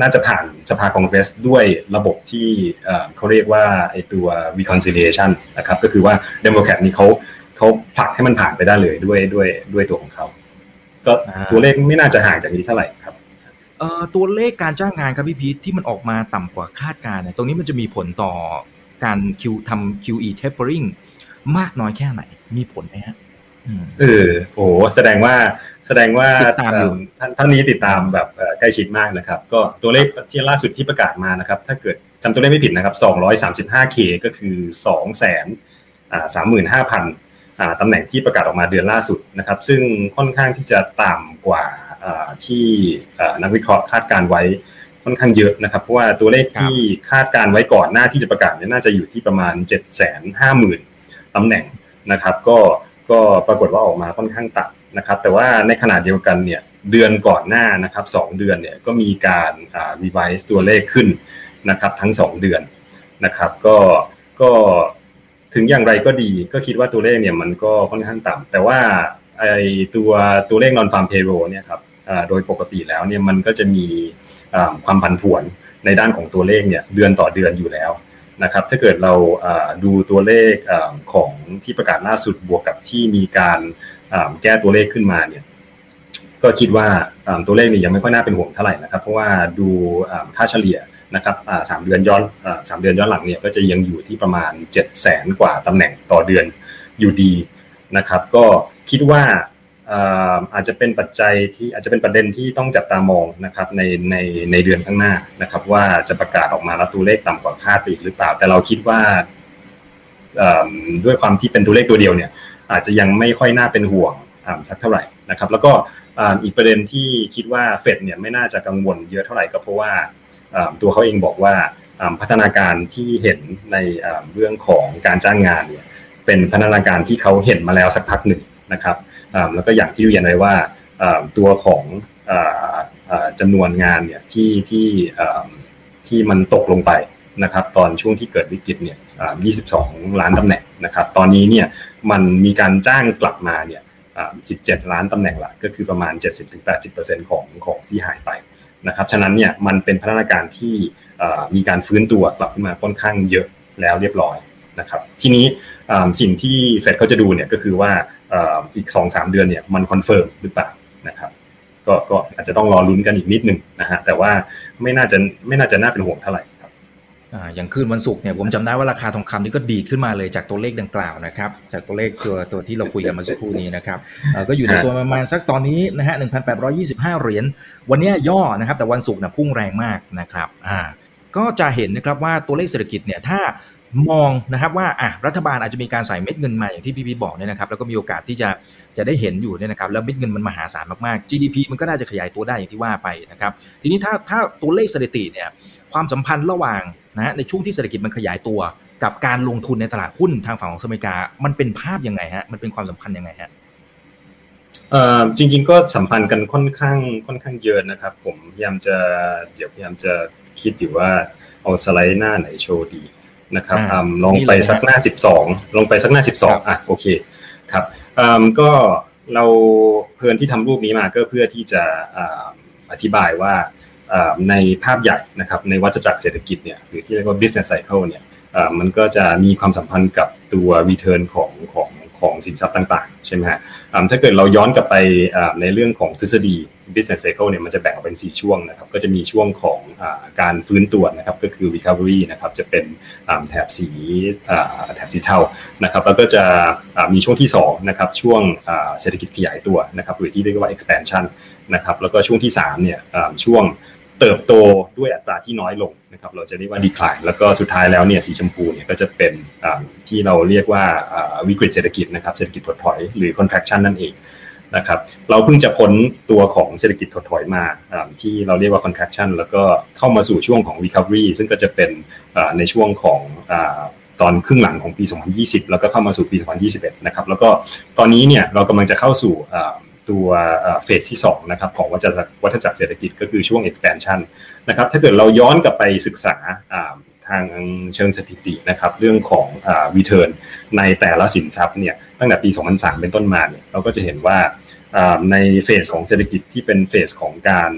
น่าจะผ่านสภาคองเกรสด้วยระบบที่เขาเรียกว่าไอตัว reconciliation นะครับก็คือว่าเดโมแครตนี่เขาเขาผลักให้มันผ่านไปได้เลยด้วยด้วยด้วยตัวของเขา ก็ตัวเลขไม่น่าจะห่างจากนี้เท่าไหร่ครับตัวเลขการจ้างงานครับพี่พีทที่มันออกมาต่ำกว่าคาดการณ์เนี่ยตรงนี้มันจะมีผลต่อการคิวทำ QE tapering มากน้อยแค่ไหน มีผลไหมฮะ เออโอ้แสดงว่าแสดงว่าท่านท่านนี้ติดตามแบบใกล้ชิดมากนะครับ ก็ตัวเลขที่ล่าสุดที่ประกาศมานะครับ ถ้าเกิดจำตัวเลขไม่ผิดนะครับ 235K ก็คือ2แสนสามหมื่นห้าพันตำแหน่งที่ประกาศออกมาเดือนล่าสุดนะครับ ซึ่งค่อนข้างที่จะต่ำกว่าที่นักวิเคราะห์คาดการไว้ค่อนข้างเยอะนะครับ เพราะว่าตัวเลขที่คาดการไว้ก่อนหน้าที่จะประกาศเนี่ยน่าจะอยู่ที่ประมาณ7 5 0 0 0 0ตำแหน่งนะครับ ก็ ก็ปรากฏว่าออกมาค่อนข้างต่ำนะครับ แต่ว่าในขณะเดียวกันเนี่ยเดือนก่อนหน้านะครับสเดือนเนี่ยก็มีการอ่า revise ตัวเลขขึ้นนะครับทั้ง 2 เดือนนะครับ ก็ก็ถึงอย่างไรก็ดีก็คิดว่าตัวเลขเนี่ยมันก็ค่อนข้างต่ำแต่ว่าไอตัวตัวเลข non farm payroll เนี่ยครับโดยปกติแล้วเนี่ยมันก็จะมีความผันผวนในด้านของตัวเลขเนี่ยเดือนต่อเดือนอยู่แล้ว นะครับถ้าเกิดเราดูตัวเลขของที่ประกาศล่าสุดบวกกับที่มีการแก้ตัวเลขขึ้นมาเนี่ยก็คิดว่าตัวเลขนี่ยังไม่ค่อยน่าเป็นห่วงเท่าไหร่นะครับ เพราะว่าดูค่าเฉลี่ยนะครับสามเดือนย้อนสามเดือนย้อนหลังเนี่ยก็จะยังอยู่ที่ประมาณ7 0 0แสนกว่าตำแหน่งต่อเดือนอยู่ดีนะครับ ก็คิดว่า อาจจะเป็นปัจจัยที่อาจจะเป็นประเด็นที่ต้องจับตามองนะครับในในในเดือนข้างหน้านะครับ ว่าจะประกาศออกมาแล้วตัวเลขต่ำกว่าคาดอีกหรือเปล่า แต่เราคิดว่าด้วยความที่เป็นตัวเลขตัวเดียวเนี่ย อาจจะยังไม่ค่อยน่าเป็นห่วงสักเท่าไหร่นะครับ แล้วก็อีกประเด็นที่คิดว่าเฟดเนี่ยไม่น่าจะกังวลเยอะเท่าไหร่ก็เพราะว่าตัวเขาเองบอกว่าพัฒนาการที่เห็นในเรื่องของการจ้างงานเนี่ยเป็นพัฒนาการที่เขาเห็นมาแล้วสักพักหนึ่งนะครับ แล้วก็อย่างที่เรียนไว้ว่าตัวของจำนวนงานเนี่ยที่ที่ที่มันตกลงไปนะครับตอนช่วงที่เกิดวิกฤตเนี่ย22 ล้านตำแหน่งนะครับตอนนี้เนี่ยมันมีการจ้างกลับมาเนี่ย17 ล้านตำแหน่งละก็คือประมาณ 70-80%ของของที่หายไปนะครับฉะนั้นเนี่ยมันเป็นพัฒนาการที่มีการฟื้นตัวกลับขึ้นมาค่อนข้างเยอะแล้วเรียบร้อย นะครับทีนี้สิ่งที่เฟดเขาจะดูเนี่ยก็คือว่าอีก2อสเดือนเนี่ยมัน confirm หรือเปล่านะครับก็ก็อาจจะต้องรอลุ้นกันอีกนิดนึงนะฮะแต่ว่าไม่น่าจะไม่น่าจะน่าเป็นห่วงเท่าไหร่ครับอ่าอย่างคืนวันศุกร์เนี่ยผมจำได้ว่าราคาทองคำนี่ก็ดีขึ้นมาเลยจากตัวเลขดังกล่าวนะครับ จากตัวเลขตัวตัวที่เราคุยกันมาสักครู่นี้นะครับก็อยู่ในโซนประมาณสักตอนนี้นะฮะหนึ่งพันแปดร้อยยี่สิบห้าเหรียญวันนี้ย่อนะครับ แต่วันศุกร์นะพุ่งแรงมากนะครับอ่าก็จะเห็นนะครับว่าตัวเลขเศรษฐกิจเนี่ยถ้า มองนะครับว่าอะรัฐบาลอาจจะมีการใส่เม็ดเงินมาอย่างที่พี่พีบอกเนี่ยนะครับแล้วก็มีโอกาสที่จะจะได้เห็นอยู่เนี่ยนะครับแล้วเม็ดเงินมันมหาศาลมากๆ GDP มันก็น่าจะขยายตัวได้อย่างที่ว่าไปนะครับทีนี้ถ้าถ้าตัวเลขสถิติเนี่ยความสัมพันธ์ระหว่างนะในช่วงที่เศรษฐกิจมันขยายตัว กับการลงทุนในตลาดหุ้นทางฝั่งของอเมริกา มันเป็นภาพยังไงฮะมันเป็นความสัมพันธ์ยังไงฮะจริง ๆ ก็สัมพันธ์กันค่อนข้างค่อนข้างเยอะนะครับ ผมพยายามจะเดี๋ยวพยายามจะคิดอยู่ว่าเอาสไลด์หน้าไหนโชว์ดี นะครับลงไปสักหน้า 12 ลงไปสักหน้า 12อะโอเคครับก็เราเพื่อนที่ทำรูปนี้มาก็เพื่อที่จะอธิบายว่าในภาพใหญ่นะครับในวัฏจักรเศรษฐกิจเนี่ยหรือที่เรียกว่า business cycle เนี่ยมันก็จะมีความสัมพันธ์กับตัว return ของของของสินทรัพย์ต่าง ๆ ใช่ไหมฮะถ้าเกิดเราย้อนกลับไปในเรื่องของทฤษฎี business cycle เนี่ยมันจะแบ่งออกเป็น 4 ช่วงนะครับ ก็จะมีช่วงของการฟื้นตัวนะครับ ก็คือ recovery นะครับ จะเป็นแถบสีแถบสีเทานะครับ แล้วก็จะมีช่วงที่2นะครับ ช่วงเศรษฐกิจขยายตัวนะครับ หรือที่เรียกว่า expansion นะครับ แล้วก็ช่วงที่3เนี่ยช่วงเติบโตด้วยอัตราที่น้อยลงนะครับ เราจะเรียกว่าดีคลายแล้วก็สุดท้ายแล้วเนี่ยสีชมพูเนี่ยก็จะเป็นที่เราเรียกว่าวิกฤตเศรษฐกิจนะครับ เศรษฐกิจถดถอยหรือ contraction นั่นเอง นะครับเราเพิ่งจะพ้นตัวของเศรษฐกิจถดถอยมาที่เราเรียกว่า contraction แล้วก็เข้ามาสู่ช่วงของ recovery ซึ่งก็จะเป็นในช่วงของตอนครึ่งหลังของปี 2020 แล้วก็เข้ามาสู่ปี 2021 นะครับแล้วก็ตอนนี้เนี่ยเรากำลังจะเข้าสู่ตัวเฟสที่2นะครับของวัฏจักรวัฏจักรเศรษฐกิจก็คือช่วง expansion นะครับถ้าเกิดเราย้อนกลับไปศึกษาทางเชิงสถิตินะครับเรื่องของ return ในแต่ละสินทรัพย์เนี่ยตั้งแต่ปี 2003 เป็นต้นมาเนี่ยเราก็จะเห็นว่า ในเฟสของเศรษฐกิจที่เป็นเฟสของการ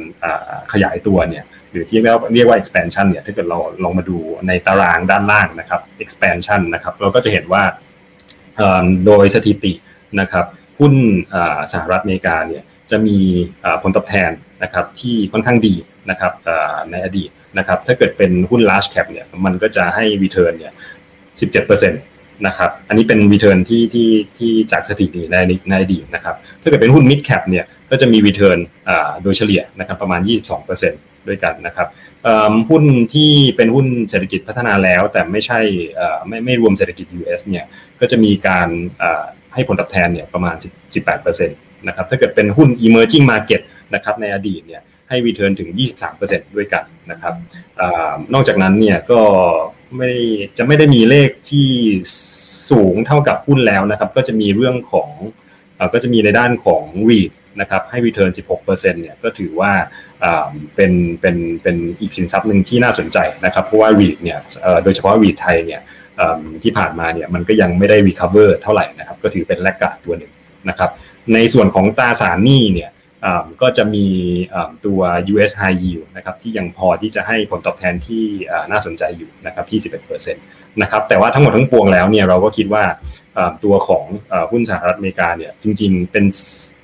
ขยายตัวเนี่ยหรือที่เรียกว่า expansion เนี่ยถ้าเกิดเราลองมาดูในตารางด้านล่างนะครับ expansion นะครับเราก็จะเห็นว่าโดยสถิตินะครับหุ้นสหรัฐอเมริกาเนี่ยจะมีผลตอบแทนนะครับที่ค่อนข้างดีนะครับในอดีตนะครับถ้าเกิดเป็นหุ้น large cap เนี่ยมันก็จะให้ return เนี่ย17%น นะครับ อันนี้เป็น return ที่ที่ที่จากสถิติในในอดีตนะครับ ถ้าเกิดเป็นหุ้น mid cap เนี่ยก็จะมี return โดยเฉลี่ยนะครับประมาณ 22%ด้วยกันนะครับหุ้นที่เป็นหุ้นเศรษฐกิจพัฒนาแล้ว แต่ไม่ใช่ไม่ไม่รวมเศรษฐกิจ US เนี่ยก็จะมีการให้ผลตอบแทนเนี่ยประมาณ 18%นะครับถ้าเกิดเป็นหุ้น emerging market นะครับในอดีตเนี่ยให้ return ถึง 23%ด้วยกันนะครับอนอกจากนั้นเนี่ยก็ ไม่จะไม่ได้มีเลขที่สูงเท่ากับหุ้นแล้วนะครับ ก็จะมีเรื่องของก็จะมีในด้านของ REIT นะครับให้ return 16%เนี่ยก็ถือว่าเป็นเป็นเป็นอีกสินทรัพย์หนึ่งที่น่าสนใจนะครับเพราะว่า REIT เนี่ยโดยเฉพาะ REIT ไทยเนี่ยที่ผ่านมาเนี่ยมันก็ยังไม่ได้ recover เท่าไหร่นะครับก็ถือเป็นแลกกาดตัวหนึ่งนะครับในส่วนของตราสารหนี้เนี่ย ก็จะมีตัว US High Yield นะครับที่ยังพอที่จะให้ผลตอบแทนที่น่าสนใจอยู่นะครับที่ 11%นะครับแต่ว่าทั้งหมดทั้งปวงแล้วเนี่ยเราก็คิดว่าตัวของหุ้นสหรัฐอเมริกาเนี่ยจริงๆเป็น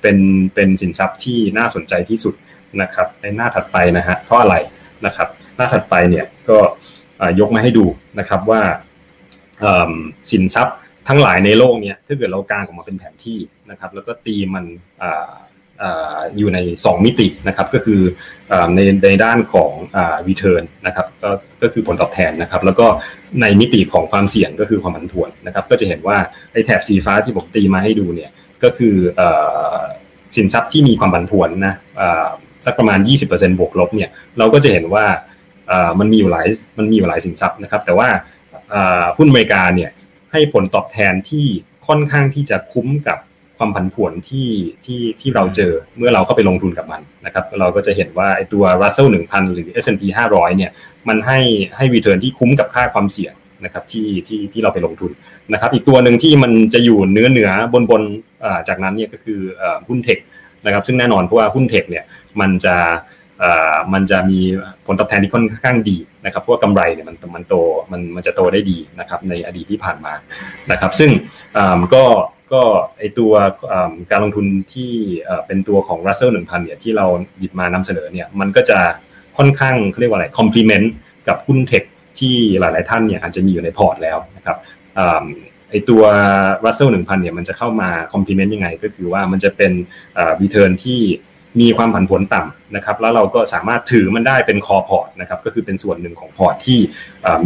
เป็นเป็นสินทรัพย์ที่น่าสนใจที่สุดนะครับในหน้าถัดไปนะฮะเพราะอะไรนะครับหน้าถัดไปเนี่ยก็ยกมาให้ดูนะครับว่าสินทรัพย์ทั้งหลายในโลกเนี่ยถ้าเกิดเรากางออกมาเป็นแผนที่นะครับแล้วก็ตีมัน อยู่ใน 2 มิตินะครับก็คือในในด้านของ return นะครับก็ก็คือผลตอบแทนนะครับ แล้วก็ในมิติของความเสี่ยงก็คือความผันผวนนะครับ ก็จะเห็นว่าไอ้แถบสีฟ้าที่ผมตีมาให้ดูเนี่ยก็คือสินทรัพย์ที่มีความผันผวนนะสักประมาณ 20%บวกลบเนี่ยเราก็จะเห็นว่ามันมีอยู่หลายมันมีอยู่หลายสินทรัพย์นะครับ แต่ว่าหุ้นอเมริกาเนี่ยให้ผลตอบแทนที่ค่อนข้างที่จะคุ้มกับ ความผันผวนที่ที่ที่เราเจอเมื่อเราเข้าไปลงทุนกับมันนะครับ เราก็จะเห็นว่าไอตัว Russell 1000 หรือ S&P 500 เนี่ย มันให้ให้ return ที่คุ้มกับค่าความเสี่ยงนะครับที่ที่ที่เราไปลงทุนนะครับ อีกตัวหนึ่งที่มันจะอยู่เนื้อเหนือบนบนจากนั้นเนี่ยก็คือหุ้นเทคนะครับซึ่งแน่นอนเพราะว่าหุ้นเทคเนี่ยมันจะมันจะมีผลตอบแทนที่ค่อนข้างดีนะครับเพราะว่ากำไรเนี่ยมันมันโตมันมันจะโตได้ดีนะครับในอดีตที่ผ่านมานะครับ ซึ่งก็ ก็ไอตัวการลงทุนที่เป็นตัวของ Russell 1000 เนี่ยที่เราหยิบมานำเสนอเนี่ยมันก็จะค่อนข้างเขาเรียกว่าอะไร complement กับหุ้น tech ที่หลาย ๆ ท่านเนี่ยอาจจะมีอยู่ในพอร์ตแล้วนะครับไอตัว Russell 1000 เนี่ยมันจะเข้ามา complement ยังไง ก็คือว่ามันจะเป็น return ที่มีความผันผวนต่ำนะครับแล้วเราก็สามารถถือมันได้เป็น core port นะครับก็คือเป็นส่วนหนึ่งของพอร์ตที่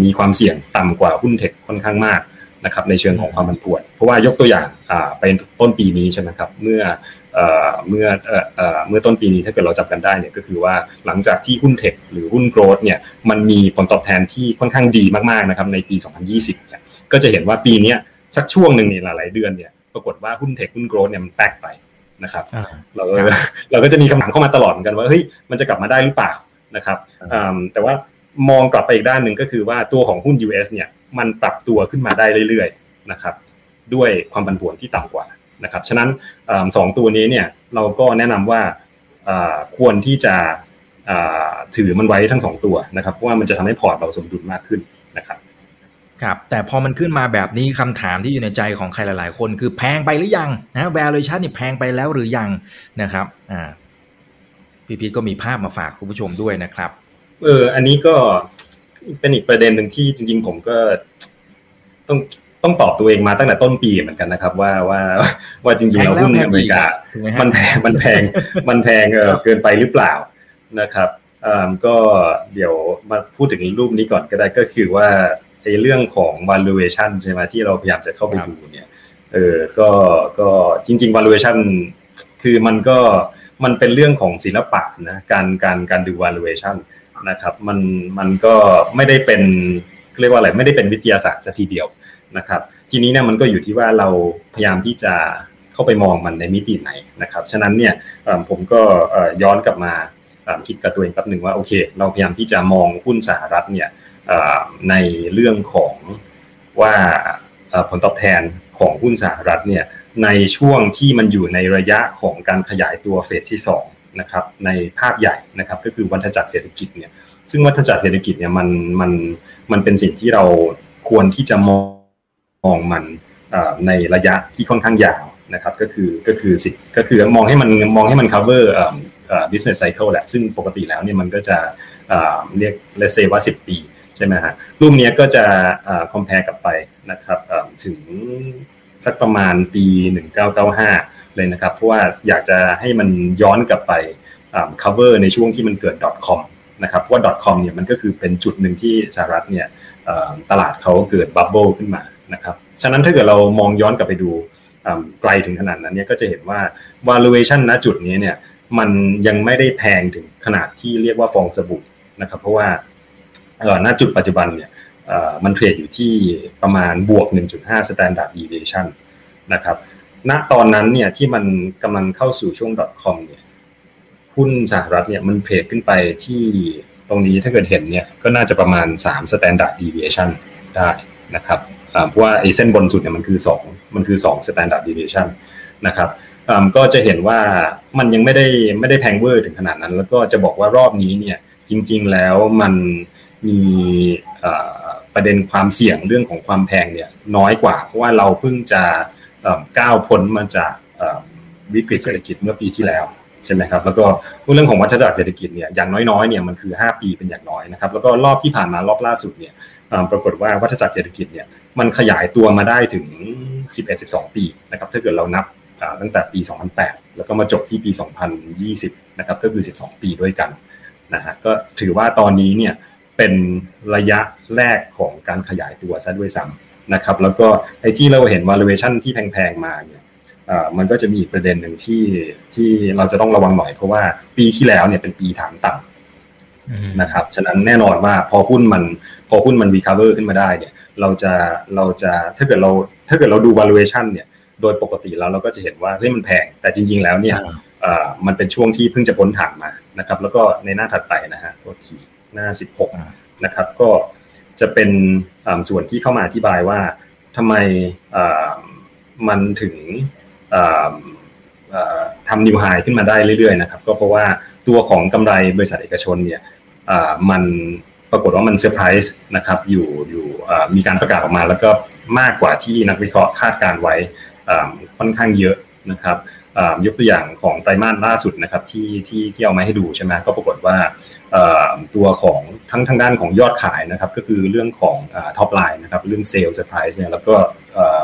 มีความเสี่ยงต่ำกว่าหุ้น tech ค่อนข้างมาก นะครับในเชิงของความผันผวน เพราะว่ายกตัวอย่างไปต้นปีนี้ใช่ไหมครับเมื่อเมื่อเมื่อต้นปีนี้ถ้าเกิดเราจับกันได้เนี่ยก็คือว่าหลังจากที่หุ้นเทคหรือหุ้นโกลด์เนี่ยมันมีผลตอบแทนที่ค่อนข้างดีมากๆนะครับในปี 2020เนี่ยก็จะเห็นว่าปีนี้สักช่วงหนึ่งในหลายๆเดือนเนี่ยปรากฏว่าหุ้นเทคหุ้นโกลด์เนี่ยมันแตกไปนะครับเราเราก็จะมีคำถามเข้ามาตลอดเหมือนกันว่าเฮ้ยมันจะกลับมาได้หรือเปล่านะครับแต่ว่ามองกลับไปอีกด้านหนึ่งก็คือว่าตัวของหุ้น US เนี่ย มันปรับตัวขึ้นมาได้เรื่อยๆนะครับด้วยความผันผวนที่ต่ำกว่านะครับฉะนั้นสองตัวนี้เนี่ยเราก็แนะนำว่าควรที่จะถือมันไว้ทั้งสองตัวนะครับเพราะว่ามันจะทำให้พอร์ตเราสมดุลมากขึ้นนะครับครับแต่พอมันขึ้นมาแบบนี้คำถามที่อยู่ในใจของใครหลาย ๆ คนคือแพงไปหรือยังนะ valuation นี่แพงไปแล้วหรือยังนะครับอ่าพี่พีทก็มีภาพมาฝากคุณผู้ชมด้วยนะครับ เอออันนี้ก็ เป็นอีกประเด็นหนึ่งที่จริง ๆ ผมก็ต้องต้องตอบตัวเองมาตั้งแต่ต้นปีเหมือนกันนะครับ ว่าว่าว่าจริงๆแล้วหุ้นอเมริกา มันแพงมันแพงมันแพงเกินไปหรือเปล่านะครับก็เดี๋ยวมาพูดถึงรูปนี้ก่อนก็ได้ก็คือว่าไอ้เรื่องของ valuation ใช่ไหมที่เราพยายามจะเข้าไปดูเนี่ยเออก็ก็จริง ๆ valuation คือมันก็มันเป็นเรื่องของศิลปะนะการการการดู valuation นะครับ มันมันก็ไม่ได้เป็นเรียกว่าอะไรไม่ได้เป็นวิทยาศาสตร์ซะทีเดียวนะครับ ทีนี้เนี่ยมันก็อยู่ที่ว่าเราพยายามที่จะเข้าไปมองมันในมิติไหนนะครับ ฉะนั้นเนี่ยผมก็ย้อนกลับมาคิดกับตัวเองแป๊บหนึ่งว่าโอเค เราพยายามที่จะมองหุ้นสหรัฐเนี่ยในเรื่องของว่าผลตอบแทนของหุ้นสหรัฐเนี่ยในช่วงที่มันอยู่ในระยะของการขยายตัวเฟสที่2 นะครับในภาพใหญ่นะครับก็คือวัฏจักรเศรษฐกิจเนี่ยซึ่งวัฏจักรเศรษฐกิจเนี่ยมันมันมันเป็นสิ่งที่เราควรที่จะมองมองมันในระยะที่ค่อนข้างยาวนะครับก็คือก็คือสิก็คือมองให้มันมองให้มัน cover business cycle แหละ ซึ่งปกติแล้วเนี่ยมันก็จะเรียกเลเซว่า 10 ปีใช่ไหมฮะรูปนี้ก็จะ compare กลับไปนะครับถึงสักประมาณปี 1995 เลยนะครับ เพราะว่าอยากจะให้มันย้อนกลับไป cover ในช่วงที่มันเกิด .com นะครับเพราะว่า .com เนี่ยมันก็คือเป็นจุดหนึ่งที่สหรัฐเนี่ยตลาดเขาเกิดบับเบิลขึ้นมานะครับฉะนั้นถ้าเกิดเรามองย้อนกลับไปดูไกลถึงขนาดนั้นเนี่ยก็จะเห็นว่า valuation ณจุดนี้เนี่ยมันยังไม่ได้แพงถึงขนาดที่เรียกว่าฟองสบู่นะครับเพราะว่าณจุดปัจจุบันเนี่ยมันเทรดอยู่ที่ประมาณบวก 1.5 standard deviation นะครับ ณตอนนั้นเนี่ยที่มันกำลังเข้าสู่ช่วง .com เนี่ยหุ้นสหรัฐเนี่ยมันเทรดขึ้นไปที่ตรงนี้ถ้าเกิดเห็นเนี่ยก็น่าจะประมาณ 3 standard deviation ได้นะครับเพราะว่าไอ้เส้นบนสุดเนี่ยมันคือ 2 มันคือ 2 standard deviation นะครับก็จะเห็นว่ามันยังไม่ได้ไม่ได้แพงเวอร์ถึงขนาดนั้น แล้วก็จะบอกว่ารอบนี้เนี่ยจริง ๆแล้วมันมีประเด็นความเสี่ยงเรื่องของความแพงเนี่ยน้อยกว่า เพราะว่าเราเพิ่งจะ ก้าวพ้นมาจากวิกฤตเศรษฐกิจเมื่อปีที่แล้วใช่ไหมครับแล้วก็เรื่องของวัฏจักรเศรษฐกิจเนี่ยอย่างน้อยๆเนี่ยมันคือ 5 ปีเป็นอย่างน้อยนะครับแล้วก็รอบที่ผ่านมารอบล่าสุดเนี่ยปรากฏว่าวัฏจักรเศรษฐกิจเนี่ยมันขยายตัวมาได้ถึง 11-12 ปีนะครับถ้าเกิดเรานับตั้งแต่ปี 2008 แล้วก็มาจบที่ปี 2020 นะครับก็คือ 12 ปีด้วยกันนะฮะก็ถือว่าตอนนี้เนี่ยเป็นระยะแรกของการขยายตัวซะด้วยซ้ำ นะครับแล้วก็ไอ้ที่เราเห็น valuation ที่แพงๆมาเนี่ยมันก็จะมีอีกประเด็นหนึ่งที่ที่เราจะต้องระวังหน่อย เพราะว่าปีที่แล้วเนี่ยเป็นปีฐานต่ำนะครับฉะนั้นแน่นอนว่าพอหุ้นมันพอหุ้นมัน recover ขึ้นมาได้เนี่ยเราจะเราจะถ้าเกิดเราถ้าเกิดเราดู valuation เนี่ยโดยปกติแล้วเราก็จะเห็นว่าเฮ้ยมันแพง แต่จริง ๆ แล้วเนี่ยมันเป็นช่วงที่เพิ่งจะพ้นฐานมานะครับ แล้วก็ในหน้าถัดไปนะฮะตัวทีหน้า 16 นะครับ ก็ จะเป็นส่วนที่เข้ามาอธิบายว่าทำไมมันถึงทำนิวไฮขึ้นมาได้เรื่อยๆนะครับก็เพราะว่าตัวของกำไรบริษัทเอกชนเนี่ยมันปรากฏว่ามันเซอร์ไพรส์นะครับอยู่อยู่มีการประกาศออกมา แล้วก็มากกว่าที่นักวิเคราะห์คาดการณ์ไว้ค่อนข้างเยอะนะครับยกตัวอย่างของไตรมาสล่าสุดนะครับที่ที่ที่เอามาให้ดูใช่ไหมก็ปรากฏว่า ตัวของทั้งทางด้านของยอดขายนะครับก็คือเรื่องของ top line นะครับเรื่อง sales surprise เนี่ยแล้วก็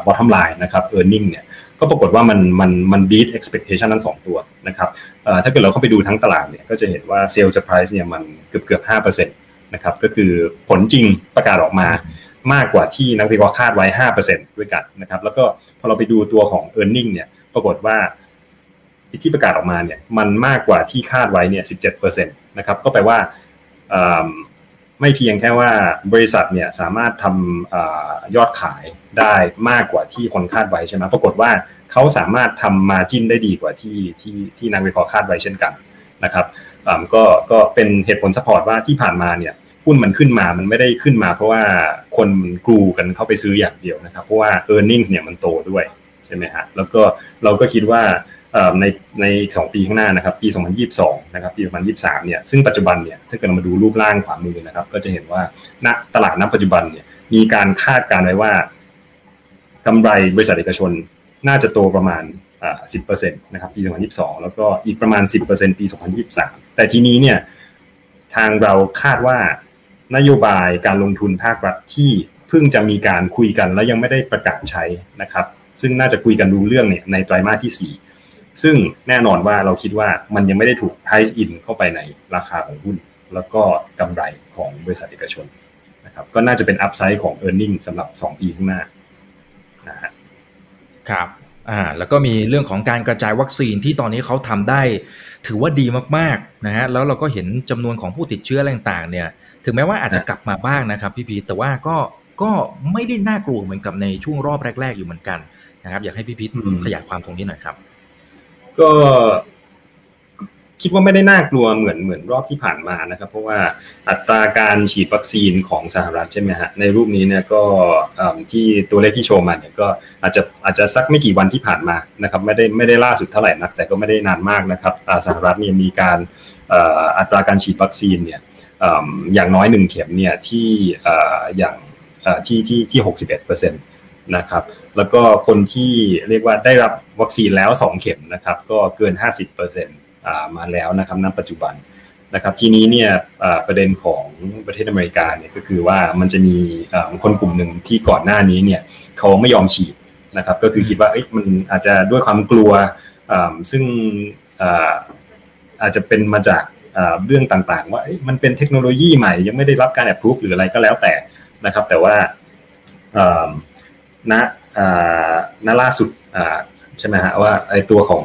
bottom line นะครับ earning เนี่ยก็ปรากฏว่ามันมันมัน beat expectation ทั้งสองตัวนะครับถ้าเกิดเราเข้าไปดูทั้งตลาดเนี่ยก็จะเห็นว่า sales surprise เนี่ยมันเกือบเกือบห้าเปอร์เซ็นต์นะครับก็คือผลจริงประกาศออกมามากกว่าที่นักวิเคราะห์คาดไว้ห้าเปอร์เซ็นต์ด้วยกันนะครับ แล้วก็พอเราไปดูตัวของ earning เนี่ย ปรากฏว่าที่ประกาศออกมาเนี่ย มันมากกว่าที่คาดไว้เนี่ยสิบเจ็ดเปอร์เซ็นต์ นะครับ ก็แปลว่าไม่เพียงแค่ว่าบริษัทเนี่ยสามารถทำยอดขายได้มากกว่าที่คนคาดไว้ใช่ไหมปรากฏว่าเขาสามารถทำมาจิ้นได้ดีกว่าที่ที่ที่นักวิเคราะห์คาดไว้เช่นกันนะครับก็ก็เป็นเหตุผลสปอร์ตว่าที่ผ่านมาเนี่ยหุ้นมันขึ้นมา มันไม่ได้ขึ้นมา เพราะว่าคนกรูกันเข้าไปซื้ออย่างเดียวนะครับ เพราะว่า e a r n i n g เนี่ยมันโตด้วยใช่ไหมฮะ แล้วก็เราก็คิดว่า ในในอีกสองปีข้างหน้านะครับ ปี 2022 นะครับ ปี 2023 เนี่ย ซึ่งปัจจุบันเนี่ย ถ้าเกิดเรามาดูรูปร่างขวามือนะครับ ก็จะเห็นว่าณตลาดณปัจจุบันเนี่ย มีการคาดการไว้ว่ากำไรบริษัทเอกชนน่าจะโตประมาณ 10%นะครับ ปี 2022 แล้วก็อีกประมาณ 10%ปี 2023 แต่ทีนี้เนี่ย ทางเราคาดว่านโยบายการลงทุนภาครัฐที่เพิ่งจะมีการคุยกันแล้วยังไม่ได้ประกาศใช้นะครับ ซึ่งน่าจะคุยกันดูเรื่องเนี่ยในไตรมาสที่ 4 ซึ่งแน่นอนว่าเราคิดว่ามันยังไม่ได้ถูก price in เข้าไปในราคาของหุ้น แล้วก็กำไรของบริษัทเอกชนนะครับก็น่าจะเป็นอัพไซด์ของ e a r n i n g สำหรับ 2 ปีข้างหน้านะฮะครับอ่าแล้วก็มีเรื่องของการกระจายวัคซีนที่ตอนนี้เขาทำได้ ถือว่าดีมากๆนะฮะแล้วเราก็เห็นจำนวนของผู้ติดเชื้ออะไรต่างๆเนี่ย ถึงแม้ว่าอาจจะกลับมาบ้างนะครับพี่พีแต่ว่าก็ก็ไม่ได้น่ากลัวเหมือนกับในช่วงรอบแรก ๆ อยู่เหมือนกันนะครับ อยากให้พี่พิษขยายความตรงนี้หน่อยครับ ก็คิดว่าไม่ได้น่ากลัวเหมือนเหมือนรอบที่ผ่านมานะครับ เพราะว่าอัตราการฉีดวัคซีนของสหรัฐใช่ไหมฮะในรูปนี้เนี่ยก็ที่ตัวเลขที่โชว์มาเนี่ยก็อาจจะอาจจะสักไม่กี่วันที่ผ่านมานะครับไม่ได้ไม่ได้ล่าสุดเท่าไหร่นัก แต่ก็ไม่ได้นานมากนะครับสหรัฐเนี่ยมีการอัตราการฉีดวัคซีนเนี่ยอย่างน้อยหนึ่งเข็มเนี่ยที่อย่างที่ที่ที่หกสิบเอ็ดเปอร์เซ็นต์ นะครับแล้วก็คนที่เรียกว่าได้รับวัคซีนแล้ว 2 เข็มนะครับก็เกิน 50%มาแล้วนะครับณปัจจุบันนะครับทีนี้เนี่ยประเด็นของประเทศอเมริกาเนี่ยก็คือว่ามันจะมีคนกลุ่มหนึ่งที่ก่อนหน้านี้เนี่ยเขาไม่ยอมฉีดนะครับก็คือคิดว่ามันอาจจะด้วยความกลัวซึ่งอาจจะเป็นมาจากเรื่องต่างๆ ว่ามันเป็นเทคโนโลยีใหม่ยังไม่ได้รับการแอบพูฟหรืออะไรก็แล้วแต่นะครับแต่ว่า ณณล่าสุดใช่ไหมฮะว่าไอตัวของ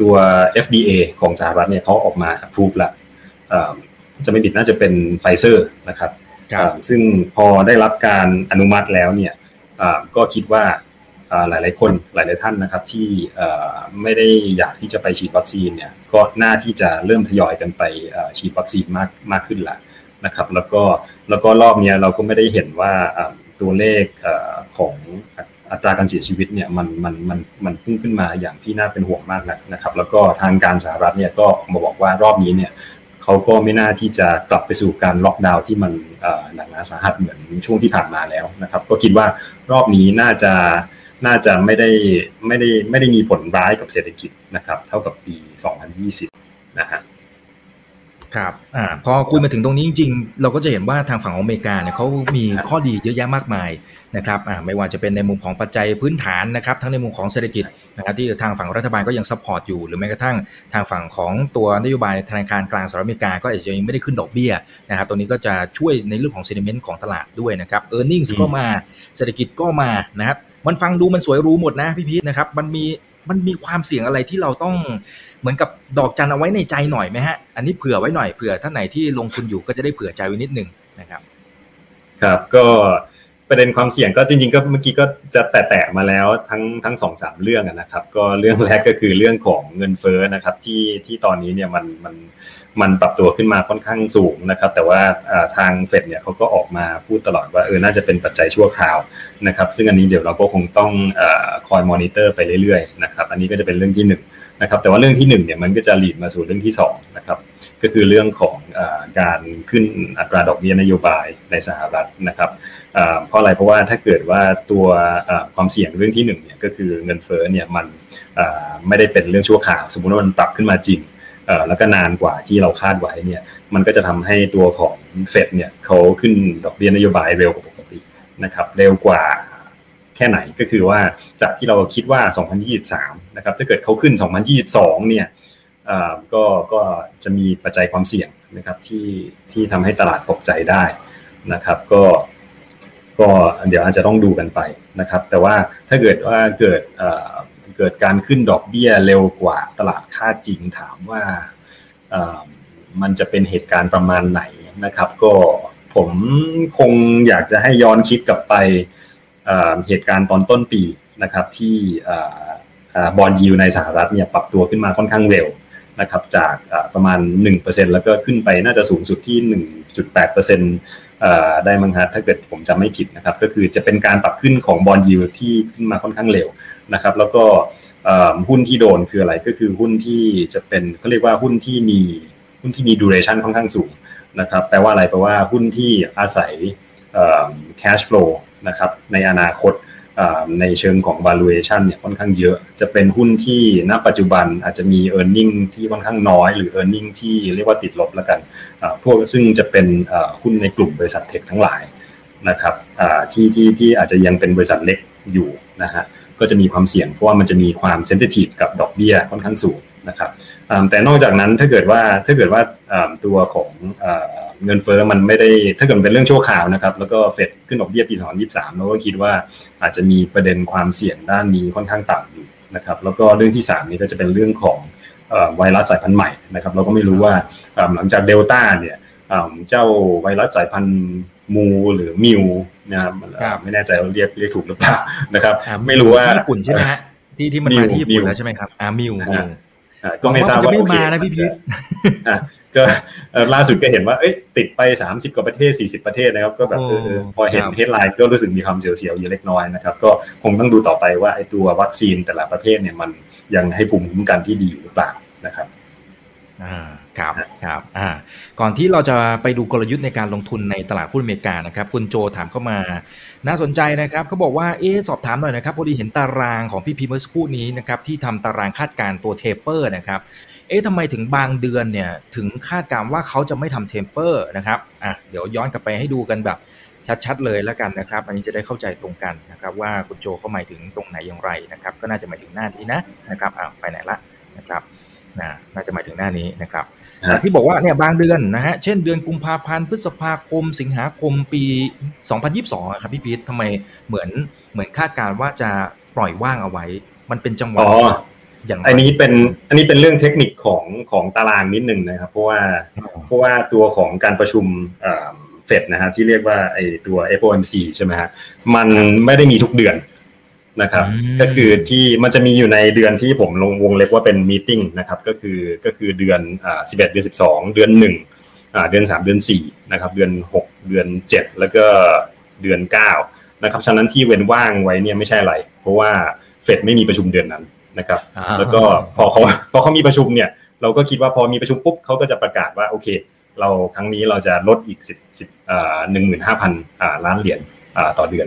ตัว FDA ของสหรัฐเนี่ยเขาออกมา approve ละจะไม่ผิดน่าจะเป็นไฟเซอร์นะครับซึ่งพอได้รับการอนุมัติแล้วเนี่ยก็คิดว่าหลาย ๆ คนหลาย ๆ ท่านนะครับที่ไม่ได้อยากที่จะไปฉีดวัคซีนเนี่ยก็น่าที่จะเริ่มทยอยกันไปฉีดวัคซีนมากมากขึ้นละนะครับ แล้วก็แล้วก็รอบนี้เราก็ไม่ได้เห็นว่า ตัวเลขของอัตราการเสียชีวิตเนี่ยมันมันมันมันพุ่งขึ้นมาอย่างที่น่าเป็นห่วงมากนะครับ แล้วก็ทางการสหรัฐเนี่ยก็มาบอกว่ารอบนี้เนี่ยเขาก็ไม่น่าที่จะกลับไปสู่การล็อกดาวน์ที่มันหนักหนาสาหัสเหมือนช่วงที่ผ่านมาแล้วนะครับ ก็คิดว่ารอบนี้น่าจะน่าจะไม่ได้ไม่ได้ไม่ได้มีผลร้ายกับเศรษฐกิจนะครับ เท่ากับปี 2020 นะฮะ ครับอ่าพอคุยมาถึงตรงนี้จริงๆ เราก็จะเห็นว่าทางฝั่งของอเมริกาเนี่ยเขามีข้อดีเยอะแยะมากมายนะครับอ่าไม่ว่าจะเป็นในมุมของปัจจัยพื้นฐานนะครับ ทั้งในมุมของเศรษฐกิจนะครับที่ทางฝั่งรัฐบาลก็ยัง support อยู่ หรือแม้กระทั่งทางฝั่งของตัวนโยบายธนาคารกลางสหรัฐอเมริกาก็อาจจะยังไม่ได้ขึ้นดอกเบี้ยนะครับตัวนี้ก็จะช่วยในเรื่องของ sentiment ของตลาดด้วยนะครับ earning ก็มาเศรษฐกิจก็มานะครับมันฟังดูมันสวยรู้หมดนะพี่พีทนะครับมันมีมันมีความเสี่ยงอะไรที่เราต้อง เหมือนกับดอกจันเอาไว้ในใจหน่อยไหมฮะ อันนี้เผื่อไว้หน่อยเผื่อท่านไหนที่ลงทุนอยู่ก็จะได้เผื่อใจไว้นิดนึงนะครับ ครับก็ประเด็นความเสี่ยงก็จริงๆก็เมื่อกี้ก็จะแตะๆมาแล้วทั้งทั้งสองสามเรื่องนะครับ ก็เรื่องแรกก็คือเรื่องของเงินเฟ้อนะครับที่ที่ตอนนี้เนี่ยมันมันมันปรับตัวขึ้นมาค่อนข้างสูงนะครับ แต่ว่าทางเฟดเนี่ยเขาก็ออกมาพูดตลอดว่าเออน่าจะเป็นปัจจัยชั่วคราวนะครับ ซึ่งอันนี้เดี๋ยวเราก็คงต้องคอยมอนิเตอร์ไปเรื่อยๆนะครับ อันนี้ก็จะเป็นเรื่องที่1นะครับแต่ว่าเรื่องที่1เนี่ยมันก็จะหลีดมาสู่เรื่องที่2นะครับก็คือเรื่องของอการขึ้นอัตราดอกเบี้ยนโยบายในสหรัฐนะครับเพราะอะไรเพราะว่าถ้าเกิดว่าตัวความเสี่ยงเรื่องที่1เนี่ยก็คือเงินเฟ้อเนี่ยมันไม่ได้เป็นเรื่องชั่วคราวสมมุติว่ามันปรับขึ้นมาจริงแล้วก็นานกว่าที่เราคาดไว้เนี่ยมันก็จะทำให้ตัวของเฟดเนี่ยเขาขึ้นดอกเบี้ยนโยบายเร็วกว่าปกตินะครับเร็วกว่า แค่ไหนก็คือว่าจากที่เราคิดว่า 2023 นะครับถ้าเกิดเขาขึ้น 2022 เนี่ยก็ก็จะมีปัจจัยความเสี่ยงนะครับที่ที่ทำให้ตลาดตกใจได้นะครับ ก็ก็เดี๋ยวอาจจะต้องดูกันไปนะครับ แต่ว่าถ้าเกิดว่าเกิดเกิดการขึ้นดอกเบี้ยเร็วกว่าตลาดคาดจริงถามว่ามันจะเป็นเหตุการณ์ประมาณไหนนะครับ ก็ผมคงอยากจะให้ย้อนคิดกลับไป เหตุการณ์ตอนต้นปีนะครับที่บอลยูในสหรัฐเนี่ยปรับตัวขึ้นมาค่อนข้างเร็วนะครับจากประมาณ 1%แล้วก็ขึ้นไปน่าจะสูงสุดที่ 1.8%ได้มั้งฮะถ้าเกิดผมจำไม่ผิดนะครับก็คือจะเป็นการปรับขึ้นของบอลยูที่ขึ้นมาค่อนข้างเร็วนะครับแล้วก็หุ้นที่โดนคืออะไรก็คือหุ้นที่จะเป็นเขาเรียกว่าหุ้นที่มีหุ้นที่มีดูเรชันค่อนข้างสูงนะครับแปลว่าอะไรแปลว่าหุ้นที่อาศัย cash flow นะครับในอนาคตในเชิงของ valuation เนี่ยค่อนข้างเยอะ จะเป็นหุ้นที่ณปัจจุบันอาจจะมี e a r n i n g ที่ค่อนข้างน้อย หรือ e a r n i n g ที่เรียกว่าติดลบแล้วกันพวกซึ่งจะเป็นหุ้นในกลุ่มบริษัทเทคทั้งหลายนะครับที่ที่ที่อาจจะยังเป็นบริษัทเล็กอยู่นะฮะก็จะมีความเสี่ยงเพราะว่ามันจะมีความเซนซิทีฟกับดอกเบี้ยค่อนข้างสูงนะครับแต่นอกจากนั้นถ้าเกิดว่าถ้าเกิดว่าตัวของ เงินเฟ้อมันไม่ได้ถ้าเกิดเป็นเรื่องชั่วคราวนะครับแล้วก็เฟดขึ้นดอกเบี้ยปี2023เราก็คิดว่าอาจจะมีประเด็นความเสี่ยงด้านนี้ค่อนข้างต่ำอยู่นะครับแล้วก็เรื่องที่ 3 นี้ก็จะเป็นเรื่องของไวรัสสายพันธุ์ใหม่นะครับเราก็ไม่รู้ว่าหลังจากเดลต้าเนี่ยเจ้าไวรัสสายพันธุ์มูหรือ Mu นะครับไม่แน่ใจว่าเรียกเรียกถูกหรือเปล่านะครับ ไม่รู้ว่าญี่ปุ่นใช่ไหมฮะที่ที่มันมาที่ญี่ปุ่นแล้วใช่ไหมครับอ่า Mu Mu ก็ไม่ทราบว่าโอเคมานะพี่พี ก็ล่าสุดก็เห็นว่าเอ้ติดไป 30 กว่าประเทศ 40 ประเทศนะครับ ก็แบบพอเห็น headline ก็รู้สึกมีความเสียวๆอยู่เล็กน้อยนะครับ ก็คงต้องดูต่อไปว่าไอ้ตัววัคซีนแต่ละประเทศเนี่ยมันยังให้ภูมิคุ้มกันที่ดีอยู่หรือเปล่านะครับ อ่า ครับครับอ่าก่อนที่เราจะไปดูกลยุทธ์ในการลงทุนในตลาดหุ้นอเมริกานะครับ คุณโจถามเข้ามา น่าสนใจนะครับเขาบอกว่าเอ๊สอบถามหน่อยนะครับพอดีเห็นตารางของพี่พีเมื่อสักครู่นี้นะครับที่ทำตารางคาดการณ์ตัว taper นะครับเอ๊ะทำไมถึงบางเดือนเนี่ยถึงคาดการณ์ว่าเขาจะไม่ทำ taper นะครับอะเดี๋ยวย้อนกลับไปให้ดูกันแบบชัดๆเลยแล้วกันนะครับ อันนี้จะได้เข้าใจตรงกันนะครับ ว่าคุณโจเขาหมายถึงตรงไหนอย่างไรนะครับ ก็น่าจะหมายถึงหน้านี้นะนะครับอ่าไปไหนละ นะครับนะน่าจะหมายถึงหน้านี้นะครับที่บอกว่าเนี่ยบางเดือนนะฮะเช่นเดือนกุมภาพันธ์พฤษภาคม สิงหาคมปี 2022 ครับพี่พีททำไมเหมือนเหมือนคาดการว่าจะปล่อยว่างเอาไว้ มันเป็นจังหวะอย่างอันนี้เป็นอันนี้เป็นเรื่องเทคนิคของของตารางนิดหนึ่งนะครับ เพราะว่าเพราะว่าตัวของการประชุมเฟดนะฮะที่เรียกว่าไอตัว FOMC ใช่ไหมฮะมันไม่ได้มีทุกเดือน นะครับก็คือที่มันจะมีอยู่ในเดือนที่ผมลงวงเล็บว่าเป็นมีติ้งนะครับก็คือก็คือเดือนอ่าสิบเอ็ดเดือนสิบสองเดือนหนึ่งอ่าเดือนสามเดือนสี่นะครับเดือนหกเดือนเจ็ดแล้วก็เดือนเก้านะครับฉะนั้นที่เว้นว่างไว้เนี่ยไม่ใช่อะไร เพราะว่าเฟดไม่มีประชุมเดือนนั้นนะครับ แล้วก็พอเขาพอเขามีประชุมเนี่ย เราก็คิดว่าพอมีประชุมปุ๊บเขาก็จะประกาศว่าโอเค เราครั้งนี้เราจะลดอีกสิบสิบอ่าหนึ่งหมื่นห้าพันอ่าล้านเหรียญอ่าต่อเดือน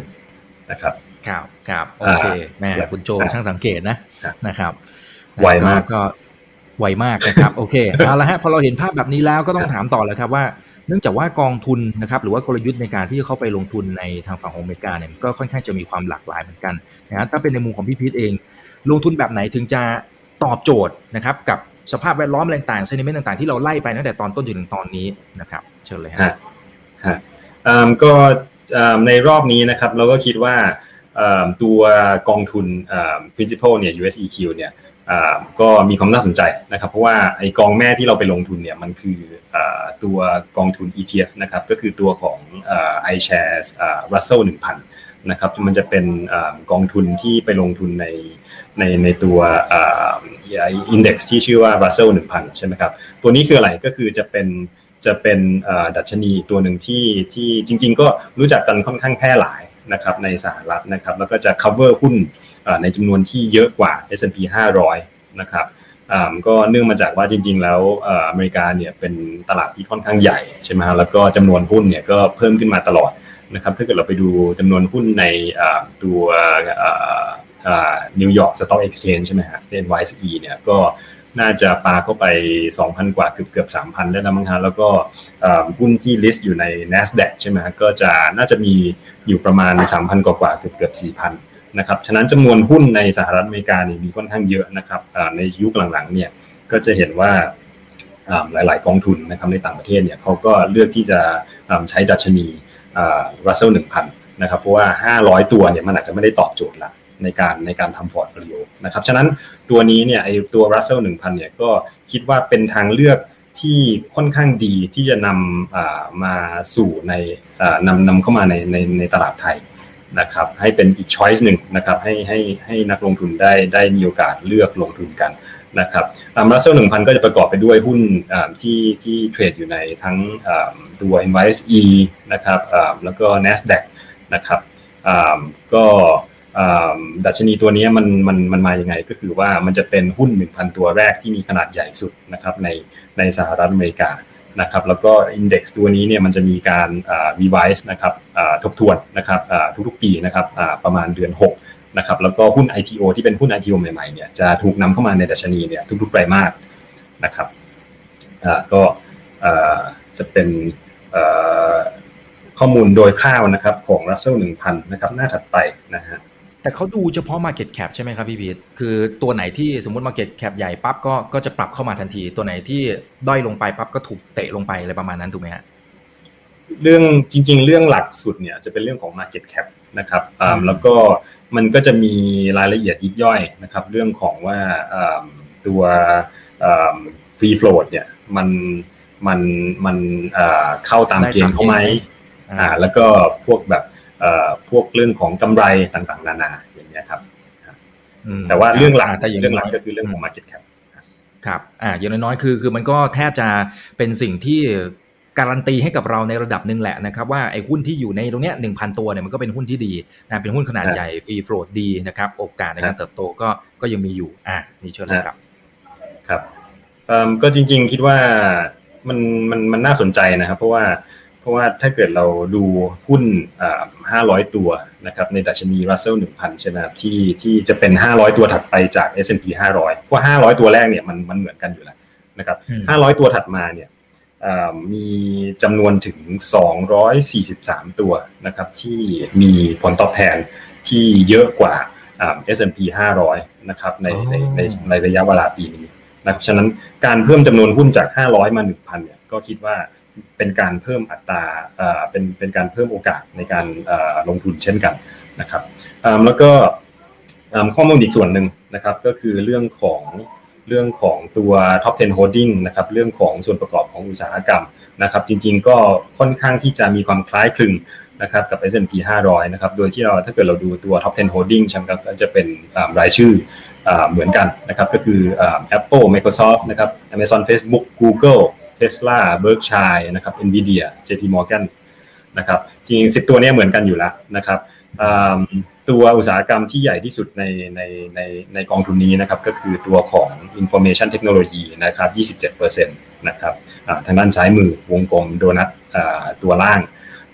นะครับ ครับครับโอเคแม่คุณโจช่างสังเกตนะนะครับไวมากก็ไวมากนะครับโอเคเอาละฮะพอเราเห็นภาพแบบนี้แล้วก็ต้องถามต่อแล้วครับว่า เนื่องจากว่ากองทุนนะครับหรือว่ากลยุทธ์ในการที่เข้าไปลงทุนในทางฝั่งอเมริกาเนี่ยก็ค่อนข้างจะมีความหลากหลายเหมือนกันนะฮะถ้าเป็นในมุมของพี่พีทเอง ลงทุนแบบไหนถึงจะตอบโจทย์นะครับกับสภาพแวดล้อมอะไรต่างๆเซนิเมนต์ต่างๆที่เราไล่ไปตั้งแต่ตอนต้นจนถึงตอนนี้นะครับ เชิญเลยฮะฮะก็ในรอบนี้นะครับเราก็คิดว่า ตัวกองทุน principal เนี่ย USEQ เนี่ยก็มีความน่าสนใจนะครับ เพราะว่าไอกองแม่ที่เราไปลงทุนเนี่ยมันคือตัวกองทุน ETF นะครับก็คือตัวของ iShares Russell 1000นะครับมันจะเป็นกองทุนที่ไปลงทุนในในในตัวอินเด็กซ์ที่ชื่อว่า Russell 1000 ใช่ไหมครับ ตัวนี้คืออะไรก็คือจะเป็นจะเป็นดัชนีตัวหนึ่งที่ที่จริง ๆ ก็รู้จักกันค่อนข้างแพร่หลาย นะครับในสหรัฐนะครับแล้วก็จะ cover หุ้นในจำนวนที่เยอะกว่า S&P 500 นะครับก็เนื่องมาจากว่าจริง ๆ แล้วอเมริกาเนี่ยเป็นตลาดที่ค่อนข้างใหญ่ใช่ไหมฮะแล้วก็จำนวนหุ้นเนี่ยก็เพิ่มขึ้นมาตลอดนะครับถ้าเกิดเราไปดูจำนวนหุ้นในตัว New York Stock Exchange ใช่ไหมฮะ NYSE เนี่ยก็ น่าจะปาเข้าไป 2,000 กว่าเกือบเกือบ3,000 ได้แล้วมั้งฮะแล้วก็หุ้นที่ list อยู่ใน NASDAQ ใช่ไหมก็จะน่าจะมีอยู่ประมาณ 3,000 กว่ากว่าเกือบเกือบ4,000 นะครับ ฉะนั้นจำนวนหุ้นในสหรัฐอเมริกาเนี่ยมีค่อนข้างเยอะนะครับในยุคหลังๆเนี่ยก็จะเห็นว่าหลาย ๆ กองทุนนะครับในต่างประเทศเนี่ยเขาก็เลือกที่จะใช้ดัชนีรัสเซลหนึ่งพันนะครับเพราะว่า 500 ตัวเนี่ยมันอาจจะไม่ได้ตอบโจทย์ละ ในการในการทำ portfolio นะครับฉะนั้นตัวนี้เนี่ยไอ้ตัว Russell 1000เนี่ยก็คิดว่าเป็นทางเลือกที่ค่อนข้างดีที่จะนำมาสู่ในนำนำเข้ามาในในในตลาดไทยนะครับให้เป็นอีก choice หนึ่งนะครับให้ให้ให้นักลงทุนได้ได้มีโอกาสเลือกลงทุนกันนะครับรัสเซลหนึ่งพันก็จะประกอบไปด้วยหุ้นที่ที่เทรดอยู่ในทั้งตัว NYSE นะครับแล้วก็ NASDAQ นะครับก็ ดัชนีตัวนี้มันมันมันมาอย่างไงก็คือว่ามันจะเป็นหุ้น 1,000 ตัวแรกที่มีขนาดใหญ่สุดนะครับในในสหรัฐอเมริกานะครับแล้วก็อินเด็กซ์ตัวนี้เนี่ยมันจะมีการรีไวซ์นะครับทบทวนนะครับทุกๆปีนะครับประมาณเดือน 6 นะครับแล้วก็หุ้น IPO ที่เป็นหุ้น IPO ใหม่ๆเนี่ยจะถูกนำเข้ามาในดัชนีเนี่ยทุกๆไตรมาสนะครับก็จะเป็นข้อมูลโดยคร่าวนะครับของ Russell 1000 นะครับหน้าถัดไปนะฮะ แต่เขาดูเฉพาะ Market Cap ใช่ไหมครับพี่พีทคือตัวไหนที่สมมติ Market Cap ใหญ่ปั๊บก็ก็จะปรับเข้ามาทันที ตัวไหนที่ด้อยลงไปปั๊บก็ถูกเตะลงไปอะไรประมาณนั้นถูกไหมฮะเรื่องจริง ๆ เรื่องหลักสุดเนี่ยจะเป็นเรื่องของ Market Cap นะครับแล้วก็มันก็จะมีรายละเอียดยิบย่อยนะครับ เรื่องของว่าตัวฟรีโฟลดเนี่ยมันมันมันเข้าตามเกณฑ์เขาไหมอ่าแล้วก็พวกแบบเอ่อ พวกเรื่องของกำไรต่างๆ นานาอย่างเงี้ยครับแต่ว่าเรื่องหลักเรื่องหลักก็คือเรื่องของ market cap ครับอ่าอย่างน้อยๆคือคือมันก็แทบจะเป็นสิ่งที่การันตีให้กับเราในระดับหนึ่งแหละนะครับว่าไอ้หุ้นที่อยู่ในตรงเนี้ยหนึ่งพันตัวเนี่ยมันก็เป็นหุ้นที่ดีนะเป็นหุ้นขนาดใหญ่ฟรีโฟลดดีนะครับโอกาสในการเติบโตก็ก็ยังมีอยู่อ่านี่เชิญเลยครับครับก็จริง ๆ คิดว่ามันมันมันน่าสนใจนะครับ เพราะว่าเพ ราะว่าถ้าเกิดเราดูหุ้นห้าร้อยตัวนะครับในดัชนี Russell 1000ใช่ไหมครับที่ที่จะเป็น500ตัวถัดไปจาก S&P 500 เพราะ500ตัวแรกเนี่ยมันมันเหมือนกันอยู่แล้วนะครับ500ตัวถัดมาเนี่ยมีจำนวนถึง 243 ตัวนะครับที่มีผลตอบแทนที่เยอะกว่า S&P 500 นะครับในในในในระยะเวลาปีนี้นะครับฉะนั้นการเพิ่มจำนวนหุ้นจาก 500 มา 1,000 เนี่ยก็คิดว่า เป็นการเพิ่มอัตราเป็นเป็นการเพิ่มโอกาสในการลงทุนเช่นกันนะครับแล้วก็ข้อมูลอีกส่วนหนึ่งนะครับก็คือเรื่องของเรื่องของตัว top 10 holding นะครับเรื่องของส่วนประกอบของอุตสาหกรรมนะครับจริงๆก็ค่อนข้างที่จะมีความคล้ายคลึงนะครับกับ S&P 500 นะครับโดยที่เราถ้าเกิดเราดูตัว top 10 holding ใช่ไหมครับก็จะเป็นรายชื่อเหมือนกันนะครับก็คือ Apple Microsoft นะครับ Amazon Facebook Google Tesla Berkshire นะครับ Nvidia JP Morgan นะครับจริงสิบตัวนี้เหมือนกันอยู่แล้วนะครับตัวอุตสาหกรรมที่ใหญ่ที่สุดในในในในกองทุนนี้นะครับก็คือตัวของ Information Technology นะครับ 27%นะครับทางด้านซ้ายมือวงกลมโดนัทตัวล่าง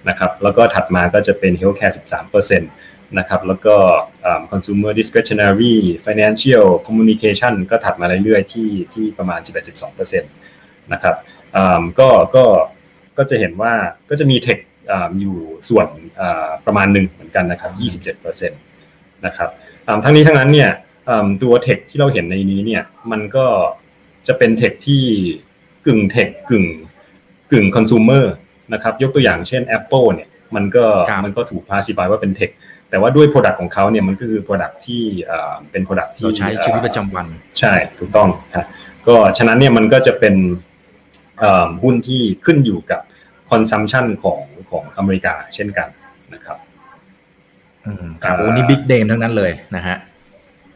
นะครับแล้วก็ถัดมาก็จะเป็น Healthcare 13%นะครับแล้วก็ consumer discretionary financial communication ก็ถัดมาเรื่อยๆที่ที่ประมาณ 11-12%นะครับก็ก็ก็จะเห็นว่าก็จะมีเทคอยู่ส่วนประมาณหนึ่งเหมือนกันนะครับ 27%นะครับทั้งนี้ทั้งนั้นเนี่ยตัวเทคที่เราเห็นในนี้เนี่ยมันก็จะเป็นเทคที่กึ่งเทคกึ่งกึ่งคอน sumer นะครับยกตัวอย่างเช่น Apple เนี่ยมันก็มันก็ถูกคลาสสิฟายว่าเป็นเทคแต่ว่าด้วย Product ของเขาเนี่ยมันก็คือ Product ที่เป็น Product ที่ใช้ชีวิตประจำวัน ใช่ถูกต้องครับก็ฉะนั้นเนี่ยมันก็จะเป็น หุ้นที่ขึ้นอยู่กับ consumption ของของอเมริกาเช่นกันนะครับครับโอ้นี่ big name ทั้งนั้นเลยนะฮะ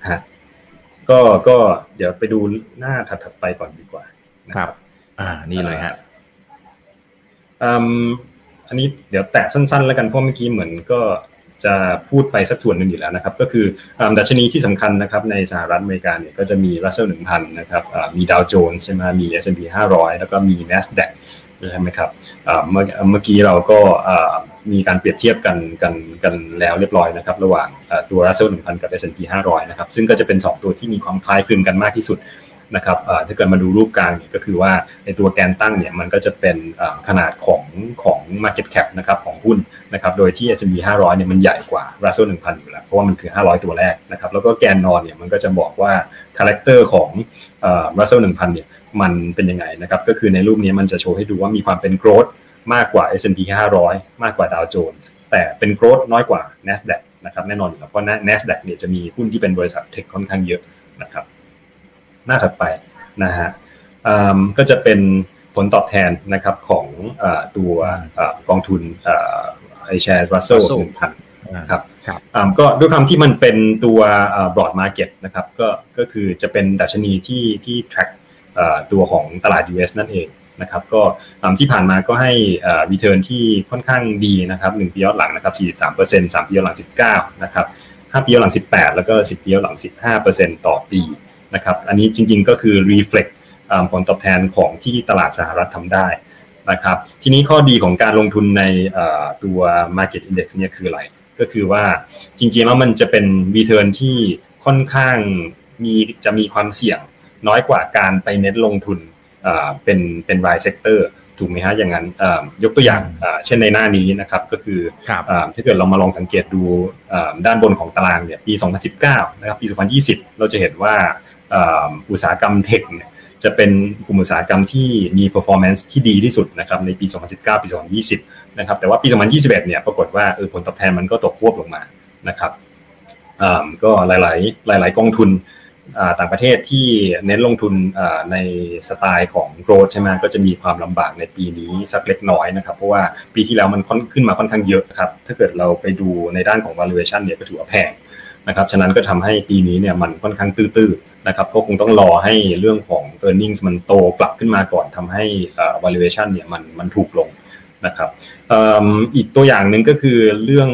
ฮะก็ก็เดี๋ยวไปดูหน้าถัดๆไปก่อนดีกว่าครับ อ่า นี่เลยฮะอันนี้เดี๋ยวแตะสั้นๆ แล้วกันเพราะเมื่อกี้เหมือนก็ จะพูดไปสักส่วนหนึ่งอยู่แล้วนะครับ ก็คือดัชนีที่สำคัญนะครับในสหรัฐอเมริกาเนี่ยก็จะมี Russell 1000 นะครับมีดาวโจนส์ใช่ไหมมี S&P 500 แล้วก็มี NASDAQ ใช่ไหมครับเมื่อเมื่อกี้เราก็มีการเปรียบเทียบกันกันกันแล้วเรียบร้อยนะครับ ระหว่างตัว Russell 1000กับ S&P 500 นะครับ ซึ่งก็จะเป็น 2 ตัวที่มีความคล้ายคลึงกันมากที่สุด นะครับถ้าเกิดมาดูรูปกลางเนี่ยก็คือว่าในตัวแกนตั้งเนี่ยมันก็จะเป็นขนาดของของ market cap นะครับของหุ้นนะครับโดยที่ S&P 500เนี่ยมันใหญ่กว่า Russell 1000 อยู่แล้ว เพราะว่ามันคือ 500 ตัวแรกนะครับแล้วก็แกนนอนเนี่ยมันก็จะบอกว่าcharacter ของ Russell 1000 เนี่ยมันเป็นยังไงนะครับก็คือในรูปนี้มันจะโชว์ให้ดูว่ามีความเป็น growth มากกว่า S&P 500 มากกว่า Dow Jones แต่เป็น growth น้อยกว่า NASDAQ นะครับแน่นอนอยู่แล้วเพราะ NASDAQ เนี่ยจะมีหุ้นที่เป็นบริษัท tech ค่อนข้างเยอะนะครับ หน้าถัดไปนะฮะก็จะเป็นผลตอบแทนนะครับของตัวกองทุน iShares Russell 1000ครับก็ด้วยคำที่มันเป็นตัวบรอดมาร์เก็ตนะครับก็ก็คือจะเป็นดัชนีที่ที่ track ตัวของตลาด US นั่นเองนะครับก็ที่ผ่านมาก็ให้ return ที่ค่อนข้างดีนะครับ1ปีย้อนหลังนะครับ43% 3ปีย้อนหลัง 19นะครับ5ปีย้อนหลัง 18 แล้วก็ 10ปีย้อนหลัง 15%ต่อปี นะครับอันนี้จริงๆก็คือ reflect ผลตอบแทนของที่ตลาดสหรัฐทำได้นะครับทีนี้ข้อดีของการลงทุนในตัว market index เนี่ยคืออะไร ก็คือว่าจริงๆแล้วมันจะเป็น return ที่ค่อนข้างมีจะมีความเสี่ยงน้อยกว่าการไปเน้นลงทุนเป็นเป็นรายเซกเตอร์ถูกไหมฮะอย่างนั้นยกตัวอย่างเช่นในหน้านี้นะครับก็คือถ้าเกิดเรามาลองสังเกตดูด้านบนของตารางเนี่ยปี 2019 นะครับปี 2020 เราจะเห็นว่า อุตสาหกรรมเทคเนี่ยจะเป็นกลุ่มอุตสาหกรรมที่มี performance ที่ดีที่สุดนะครับในปี 2019 ปี 2020 นะครับ แต่ว่าปี 2021 เนี่ยปรากฏว่าผลตอบแทนมันก็ตกควบลงมานะครับก็หลาย ๆ หลาย ๆ กองทุนต่างประเทศที่เน้นลงทุนในสไตล์ของ growth ใช่ไหมก็จะมีความลำบากในปีนี้สักเล็กน้อยนะครับ เพราะว่าปีที่แล้วมันขึ้นมาค่อนข้างเยอะครับถ้าเกิดเราไปดูในด้านของ valuation เนี่ยก็ถือว่าแพง นะครับฉะนั้นก็ทำให้ปีนี้เนี่ยมันค่อนข้างตื้อๆนะครับก็คงต้องรอให้เรื่องของ e a r n i n g มันโตกลับขึ้นมาก่อนทำให้ valuation เนี่ยมันมันถูกลงนะครับอีกตัวอย่างหนึ่งก็คือเรื่อง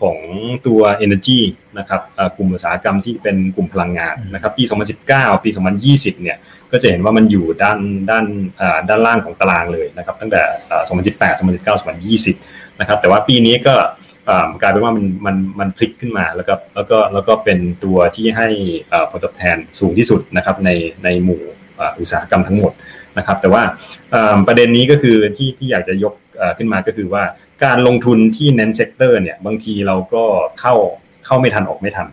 ของตัว Energy นะครับกลุ่มอุตสาหกรรมที่เป็นกลุ่มพลังงานนะครับปี 2019 ปี 2020 เนี่ยก็จะเห็นว่ามันอยู่ด้านด้านด้านล่างของตารางเลยนะครับตั้งแต่ 2018 2019 2020 นะครับแต่ว่าปีนี้ก็ กลายเป็นว่ามันมันมันพลิกขึ้นมาแล้วก็แล้วก็แล้วก็เป็นตัวที่ให้ผลตอบแทนสูงที่สุดนะครับในในหมู่อุตสาหกรรมทั้งหมดนะครับ แต่ว่าประเด็นนี้ก็คือที่ที่อยากจะยกขึ้นมาก็คือว่าการลงทุนที่เน้น sector เนี่ยบางทีเราก็เข้าเข้าไม่ทันออกไม่ทัน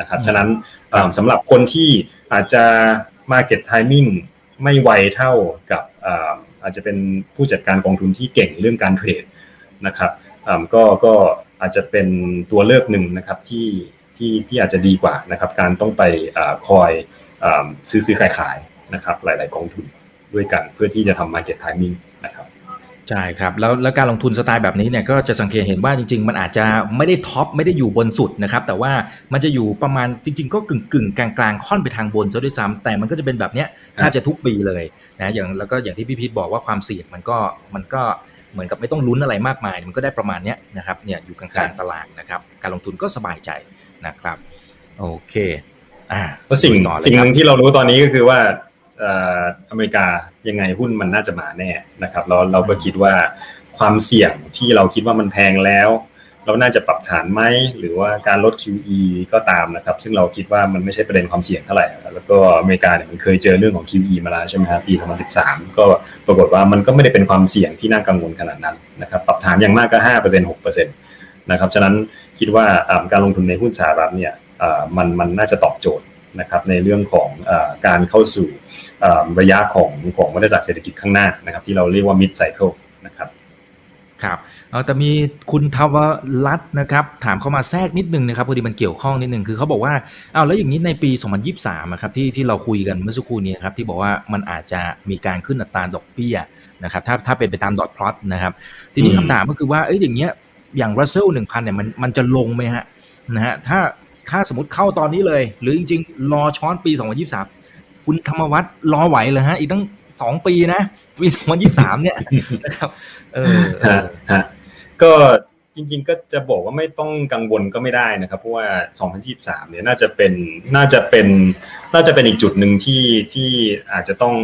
นะครับฉะนั้นสำหรับคนที่อาจจะ Market Timing ไม่ไหวเท่ากับอาจจะเป็นผู้จัดการกองทุนที่เก่งเรื่องการเทรดนะครับก็ก็ อาจจะเป็นตัวเลือกหนึ่งนะครับที่ที่ที่อาจจะดีกว่านะครับการต้องไปคอยซื้อซื้อขายขายนะครับหลาย ๆ กองทุนด้วยกันเพื่อที่จะทำ Market Timing นะครับใช่ครับแล้วแล้วการลงทุนสไตล์แบบนี้เนี่ยก็จะสังเกตเห็นว่าจริง ๆ มันอาจจะไม่ได้ท็อปไม่ได้อยู่บนสุดนะครับแต่ว่ามันจะอยู่ประมาณจริง ๆ ก็กึ่งกึ่งกลางๆค่อนไปทางบนซะด้วยซ้ำแต่มันก็จะเป็นแบบเนี้ยแทบจะทุกปีเลยนะอย่างแล้วก็อย่างที่พี่พีทบอกว่าความเสี่ยงมันก็มันก็ เหมือนกับไม่ต้องลุ้นอะไรมากมาย มันก็ได้ประมาณเนี้ยนะครับเนี่ยอยู่กลางๆตลาดนะครับการลงทุนก็สบายใจนะครับโอเคอ่าแล้วสิ่งสิ่งหนึ่งที่เรารู้ตอนนี้ก็คือว่าอเมริกายังไงหุ้นมันน่าจะมาแน่นะครับเราเราก็คิดว่าความเสี่ยงที่เราคิดว่ามันแพงแล้ว เราน่าจะปรับฐานไหมหรือว่าการลด QE ก็ตามนะครับ ซึ่งเราคิดว่ามันไม่ใช่ประเด็นความเสี่ยงเท่าไหร่ แล้วก็อเมริกาเนี่ยมันเคยเจอเรื่องของ QE มาแล้วใช่ไหมครับปี 2013 ก็ปรากฏว่ามันก็ไม่ได้เป็นความเสี่ยงที่น่ากังวลขนาดนั้นนะครับปรับฐานอย่างมากก็ 5% 6%นะครับฉะนั้นคิดว่าการลงทุนในหุ้นสหรัฐเนี่ยมันมันน่าจะตอบโจทย์นะครับในเรื่องของการเข้าสู่ระยะของของวัฏจักรเศรษฐกิจข้างหน้านะครับที่เราเรียกว่า mid cycle ครับครับแต่มีคุณทวรัตน์นะครับถามเข้ามาแทรกนิดนึงนะครับพอดีมันเกี่ยวข้องนิดนึงคือเขาบอกว่าเอาแล้วอย่างนี้ในปี 2023ครับที่ที่เราคุยกันเมื่อสักครู่นี้ครับที่บอกว่ามันอาจจะมีการขึ้นอัตราดอกเบี้ยนะครับถ้าถ้าเป็นไปตามดอทพลอตนะครับทีนี้คำถามก็คือว่าเอ้ยอย่างเงี้ยอย่างรัสเซลหนึ่งพันเนี่ยมันมันจะลงไหมฮะนะฮะถ้าถ้าสมมติเข้าตอนนี้เลย หรือจริง ๆ รอช้อนปี 2023 คุณธรรมวัฒน์รอไหวเลยฮะอีกตั้ง สองปีนะปี2023เนี่ยนะครับ เออฮะก็จริง ๆ ก็จะบอกว่าไม่ต้องกังวลก็ไม่ได้นะครับเพราะว่า 2023 เนี่ยน่าจะเป็นน่าจะเป็นน่าจะเป็นอีกจุดหนึ่งที่ที่อาจจะต้อง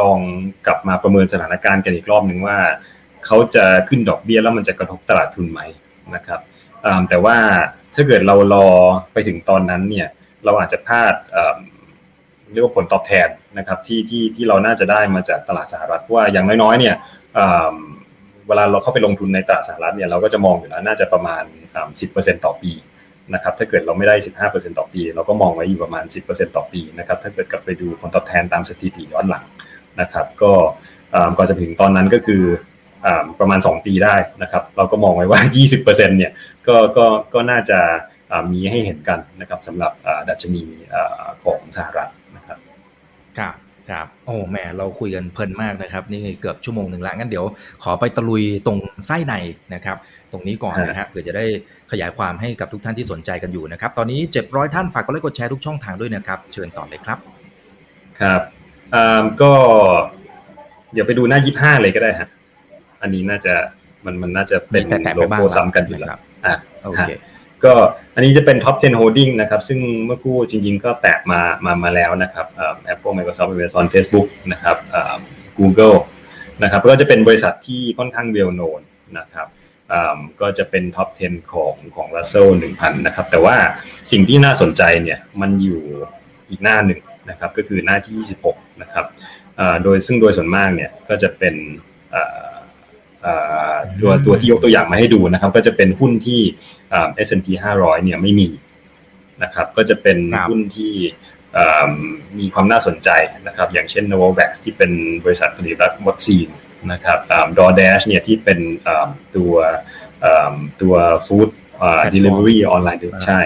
ลองกลับมาประเมินสถานการณ์กันอีกรอบหนึ่งว่าเขาจะขึ้นดอกเบี้ยแล้วมันจะกระทบตลาดทุนไหมนะครับแต่ว่าถ้าเกิดเรารอไปถึงตอนนั้นเนี่ยเราอาจจะพลาด เรียกว่าผลตอบแทนนะครับที่ที่ที่เราน่าจะได้มาจากตลาดสหรัฐว่าอย่างน้อยๆเนี่ยเวลาเราเข้าไปลงทุนในตลาดสหรัฐเนี่ยเราก็จะมองอยู่แล้วน่าจะประมาณ 10%ต่อปีนะครับถ้าเกิดเราไม่ได้ 15%ต่อปี เราก็มองไว้อยู่ประมาณ 10%ต่อปีนะครับถ้าเกิดกลับไปดูผลตอบแทนตามสถิติย้อนหลังนะครับก็ก่อนจะถึงตอนนั้นก็คือประมาณ 2 ปีได้นะครับเราก็มองไว้ว่า 20%เนี่ยก็ก็ก็น่าจะมีให้เห็นกันนะครับสำหรับดัชนีของสหรัฐ ครับครับครับโอ้แม่เราคุยกันเพลินมากนะครับ นี่เกือบชั่วโมงหนึ่งละงั้นเดี๋ยวขอไปตะลุยตรงไส้ในนะครับ ตรงนี้ก่อนนะฮะเผื่อจะได้ขยายความให้กับทุกท่านที่สนใจกันอยู่นะครับ ตอนนี้ 700 ท่านฝากกดไลค์กดแชร์ทุกช่องทางด้วยนะครับ เชิญต่อเลยครับ ครับก็ เดี๋ยวไปดูหน้า 25 เลยก็ได้ฮะอันนี้น่าจะมันมันน่าจะเป็นโลโก้ซ้ำกันอยู่แล้วอ่าโอเค ก็อันนี้จะเป็น top 10 holding นะครับ ซึ่งเมื่อคู่จริง ๆ ก็แตกมามามาแล้วนะครับ Apple Microsoft Amazon Facebook นะครับ Google นะครับก็จะเป็นบริษัทที่ค่อนข้าง well known นะครับก็จะเป็นท็อป 10 ของของ Russell 1000 นะครับ แต่ว่าสิ่งที่น่าสนใจเนี่ยมันอยู่อีกหน้าหนึ่งนะครับ ก็คือหน้าที่ 26 นะครับโดยซึ่งโดยส่วนมากเนี่ยก็จะเป็น ตัวตัวที่ยกตัวอย่างมาให้ดูนะครับ ก็จะเป็นหุ้นที่ S&P 500 เนี่ยไม่มีนะครับก็จะเป็นหุ้นที่มีความน่าสนใจนะครับ อย่างเช่น Novavax ที่เป็นบริษัทผลิตวัคซีนนะครับ DoorDash เนี่ยที่เป็นตัวตัวฟู้ด delivery ออนไลน์ใช่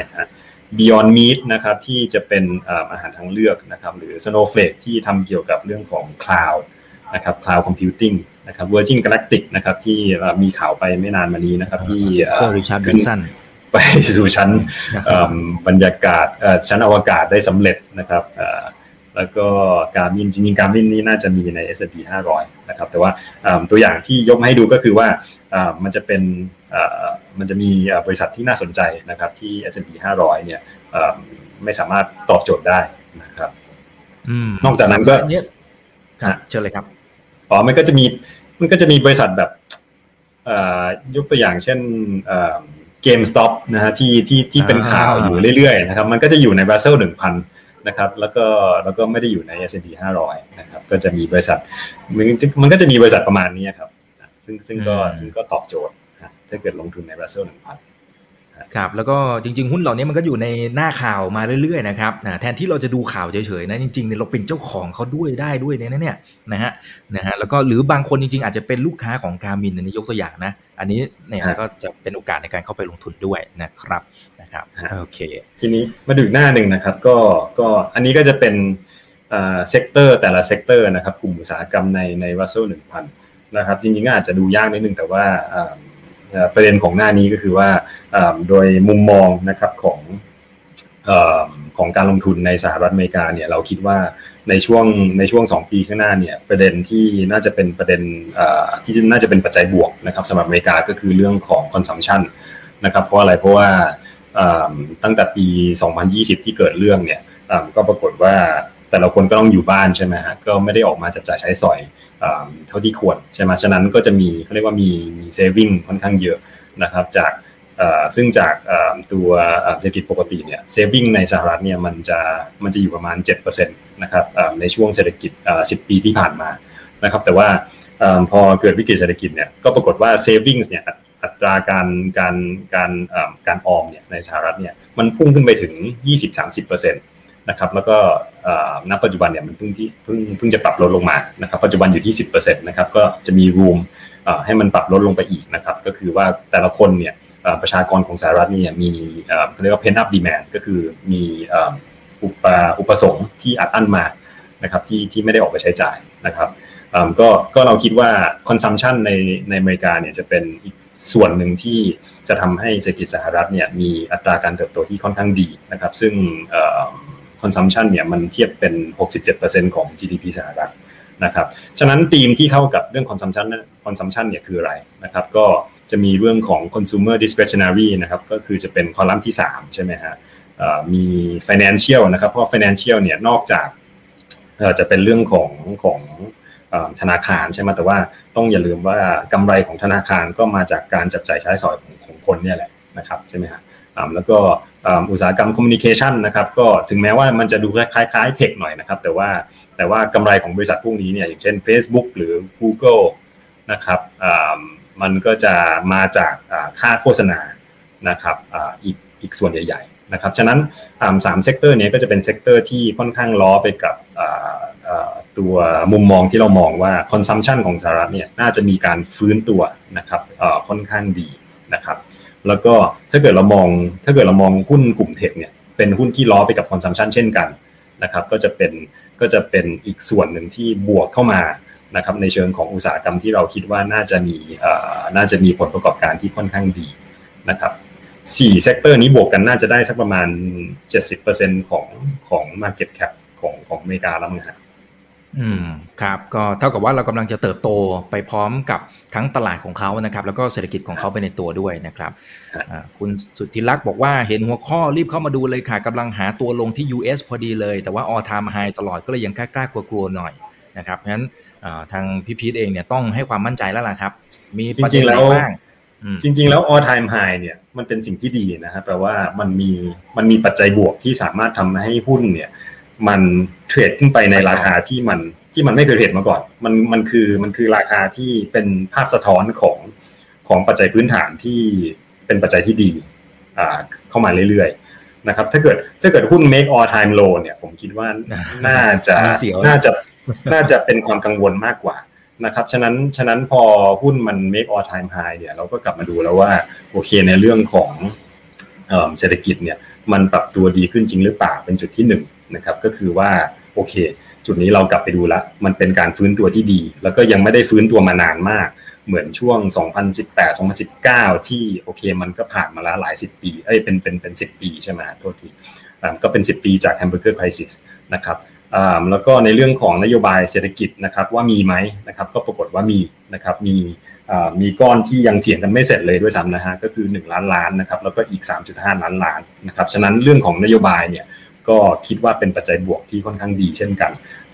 Beyond Meat นะครับที่จะเป็นอาหารทางเลือกนะครับหรือ Snowflake ที่ทำเกี่ยวกับเรื่องของ Cloud นะครับ Cloud Computing นะครับ Virgin Galactic นะครับที่มีข่าวไปไม่นานมานี้นะครับที่เซอร์ริชาร์ดเบนสันไปสู่ชั้นบรรยากาศชั้นอวกาศได้สำเร็จนะครับแล้วก็การมินจริงๆการมินนี้น่าจะมีใน S&P 500 นะครับ แต่ว่าตัวอย่างที่ยกให้ดูก็คือว่ามันจะเป็นมันจะมีบริษัทที่น่าสนใจนะครับที่ S&P 500 เนี่ยไม่สามารถตอบโจทย์ได้นะครับนอกจากนั้นก็เชิญเลยครับ อ๋อมันก็จะมีมันก็จะมีบริษัทแบบยกตัวอย่างเช่นเกมสต็อปนะฮะที่ที่ที่เป็นข่าวอยู่เรื่อยๆนะครับมันก็จะอยู่ในบราซิลหนึ่งพันนะครับแล้วก็แล้วก็ไม่ได้อยู่ใน S&P 500นะครับก็จะมีบริษัทมันมันก็จะมีบริษัทประมาณนี้ครับซึ่งซึ่งก็ซึ่งก็ตอบโจทย์ถ้าเกิดลงทุนในบราซิลหนึ่งพัน ครับแล้วก็จริง ๆ หุ้นเหล่านี้มันก็อยู่ในหน้าข่าวมาเรื่อยๆนะครับแทนที่เราจะดูข่าวเฉยๆนะจริงๆเนี่ยเราเป็นเจ้าของเขาด้วยได้ด้วยเนี่ยนะเนี่ยนะฮะนะฮะแล้วก็หรือบางคนจริง ๆ อาจจะเป็นลูกค้าของการมินในยกตัวอย่างนะอันนี้เนี่ยก็จะเป็นโอกาสในการเข้าไปลงทุนด้วยนะครับนะครับโอเคทีนี้มาดูหน้าหนึ่งนะครับก็ก็อันนี้ก็จะเป็น sector แต่ละ sector นะครับกลุ่มอุตสาหกรรมในในวัสดุหนึ่งพันนะครับจริงๆก็อาจจะดูยากนิดนึงแต่ว่า ประเด็นของหน้านี้ก็คือว่าโดยมุมมองนะครับของของการลงทุนในสหรัฐอเมริกาเนี่ยเราคิดว่าในช่วงในช่วง 2 ปีข้างหน้าเนี่ยประเด็นที่น่าจะเป็นประเด็นที่น่าจะเป็นปัจจัยบวกนะครับสำหรับอเมริกาก็คือเรื่องของ consumptionนะครับเพราะอะไรเพราะว่าตั้งแต่ปี 2020 ที่เกิดเรื่องเนี่ยก็ปรากฏว่า แต่ละคนก็ต้องอยู่บ้านใช่ไหมฮะก็ไม่ได้ออกมาจับจ่ายใช้สอยเท่าที่ควรใช่ไหมฉะนั้นก็จะมีเขาเรียกว่ามีมี saving ค่อนข้างเยอะนะครับจากซึ่งจากตัวเศรษฐกิจปกติเนี่ย saving ในสหรัฐเนี่ยมันจะมันจะอยู่ประมาณ7%นะครับในช่วงเศรษฐกิจ 10 ปีที่ผ่านมานะครับแต่ว่าพอเกิดวิกฤตเศรษฐกิจเนี่ยก็ปรากฏว่าเซฟิงเนี่ยอัตราการการการการออมเนี่ยในสหรัฐเนี่ยมันพุ่งขึ้นไปถึง 20-30% นะครับแล้วก็ณปัจจุบันเนี่ยมันเพิ่งที่เพิ่งเพิ่งจะปรับลดลงมานะครับปัจจุบันอยู่ที่ 10%นะครับก็จะมีรูมให้มันปรับลดลงไปอีกนะครับก็คือว่าแต่ละคนเนี่ยประชากรของสหรัฐเนี่ยมีเขาเรียกว่า pent up demand ก็คือมีอุปอุปสงค์ที่อัดอั้นมานะครับที่ที่ไม่ได้ออกไปใช้จ่ายนะครับก็ก็เราคิดว่า consumption ในในอเมริกาเนี่ยจะเป็นอีกส่วนหนึ่งที่จะทำให้เศรษฐกิจสหรัฐเนี่ยมีอัตราการเติบโตที่ค่อนข้างดีนะครับ ซึ่ง consumption เนี่ยมันเทียบเป็น 67%ของ GDP สหรัฐนะครับ ฉะนั้นธีมที่เข้ากับเรื่อง consumption consumption เนี่ยคืออะไรนะครับ ก็จะมีเรื่องของ consumer discretionary นะครับ ก็คือจะเป็นคอลัมน์ที่ 3 ใช่ไหมฮะมี financial นะครับ เพราะ financial เนี่ยนอกจากจะเป็นเรื่องของของธนาคารใช่ไหมแต่ว่าต้องอย่าลืมว่ากำไรของธนาคารก็มาจากการจับจ่ายใช้สอยของของคนเนี่ยแหละนะครับใช่ไหมฮะ แล้วก็อุตสาหกรรมคอมมิวนิเคชันนะครับก็ถึงแม้ว่ามันจะดูคล้ายๆเทคหน่อยนะครับแต่ว่าแต่ว่ากำไรของบริษัทพวกนี้เนี่ยอย่างเช่น Facebook หรือ Google นะครับมันก็จะมาจากค่าโฆษณานะครับอีกอีกส่วนใหญ่ๆนะครับฉะนั้นสาม sector นี้ก็จะเป็น sector ที่ค่อนข้างล้อไปกับตัวมุมมองที่เรามองว่า consumption ของสหรัฐเนี่ยน่าจะมีการฟื้นตัวนะครับค่อนข้างดีนะครับ แล้วก็ถ้าเกิดเรามองถ้าเกิดเรามองหุ้นกลุ่ม tech เนี่ยเป็นหุ้นที่ล้อไปกับ consumption เช่นกันนะครับก็จะเป็นก็จะเป็นอีกส่วนหนึ่งที่บวกเข้ามานะครับในเชิงของอุตสาหกรรมที่เราคิดว่าน่าจะมีน่าจะมีผลประกอบการที่ค่อนข้างดีนะครับสี่ sector นี้บวกกันน่าจะได้สักประมาณ 70%ของของ Market Cap ของของอเมริกาแล้วมั้งครับ อืมครับก็เท่ากับว่าเรากำลังจะเติบโตไปพร้อมกับทั้งตลาดของเขานะครับ แล้วก็เศรษฐกิจของเขาไปในตัวด้วยนะครับคุณสุทธิลักษ์บอกว่าเห็นหัวข้อรีบเข้ามาดูเลยค่ะกำลังหาตัวลงที่ US พอดีเลย แต่ว่า all time high ตลอดก็เลยยังกล้ากลัวๆหน่อยนะครับเพราะฉะนั้นทางพี่พีทเองเนี่ยต้องให้ความมั่นใจแล้วล่ะครับ มีประเด็นอะไรบ้างจริง ๆ แล้ว all time high เนี่ยมันเป็นสิ่งที่ดีนะครับแปลว่ามันมีมันมีปัจจัยบวกที่สามารถทำให้หุ้นเนี่ย มันเทรดขึ้นไปในราคาที่มันที่มันไม่เคยเทรดมาก่อน มันมันคือมันคือราคาที่เป็นภาพสะท้อนของของปัจจัยพื้นฐานที่เป็นปัจจัยที่ดีอ่าเข้ามาเรื่อยๆนะครับ ถ้าเกิดถ้าเกิดหุ้น make all time low เนี่ย ผมคิดว่าน่าจะน่าจะน่าจะเป็นความกังวลมากกว่านะครับ ฉะนั้น ฉะนั้นพอหุ้นมัน make all time high เนี่ย เราก็กลับมาดูแล้วว่า โอเคในเรื่องของเศรษฐกิจเนี่ย มันปรับตัวดีขึ้นจริงหรือเปล่า เป็นจุดที่1น นะครับก็คือว่าโอเค จุดนี้เรากลับไปดูแล้วมันเป็นการฟื้นตัวที่ดี แล้วก็ยังไม่ได้ฟื้นตัวมานานมาก เหมือนช่วง 2018 2019 ที่โอเค มันก็ผ่านมาแล้วหลายสิบปีเอ้ยเป็นเป็นเป็นสิปีใช่ไหมโทษทีก็เป็น 10 ปีจากแฮมเบอร์เกอร์คริสิสนะครับแล้วก็ในเรื่องของนโยบายเศรษฐกิจนะครับว่ามีไหมนะครับก็ปรากฏว่ามีนะครับมีมีก้อนที่ยังเถียงกันไม่เสร็จเลยด้วยซ้ำนะฮะก็คือ 1 ล้านล้านนะครับแล้วก็อีก 3.5 ล้านล้านนะครับฉะนั้นเรื่องของนโยบายเนี่ย ก็คิดว่าเป็นปัจจัยบวกที่ค่อนข้างดีเช่นกัน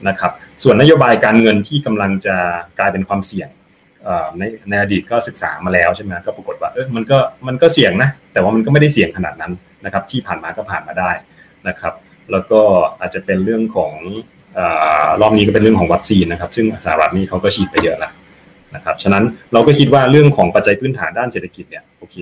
นะครับ ส่วนนโยบายการเงินที่กำลังจะกลายเป็นความเสี่ยงในในอดีตก็ศึกษามาแล้วใช่ไหมก็ปรากฏว่าเออมันก็มันก็เสี่ยงนะแต่ว่ามันก็ไม่ได้เสี่ยงขนาดนั้นนะครับ ที่ผ่านมาก็ผ่านมาได้นะครับ แล้วก็อาจจะเป็นเรื่องของรอบนี้ก็เป็นเรื่องของวัคซีนนะครับ ซึ่งสหรัฐนี่เขาก็ฉีดไปเยอะแล้ว นะครับฉะนั้นเราก็คิดว่าเรื่องของปัจจัยพื้นฐานด้านเศรษฐกิจเนี่ยโอเค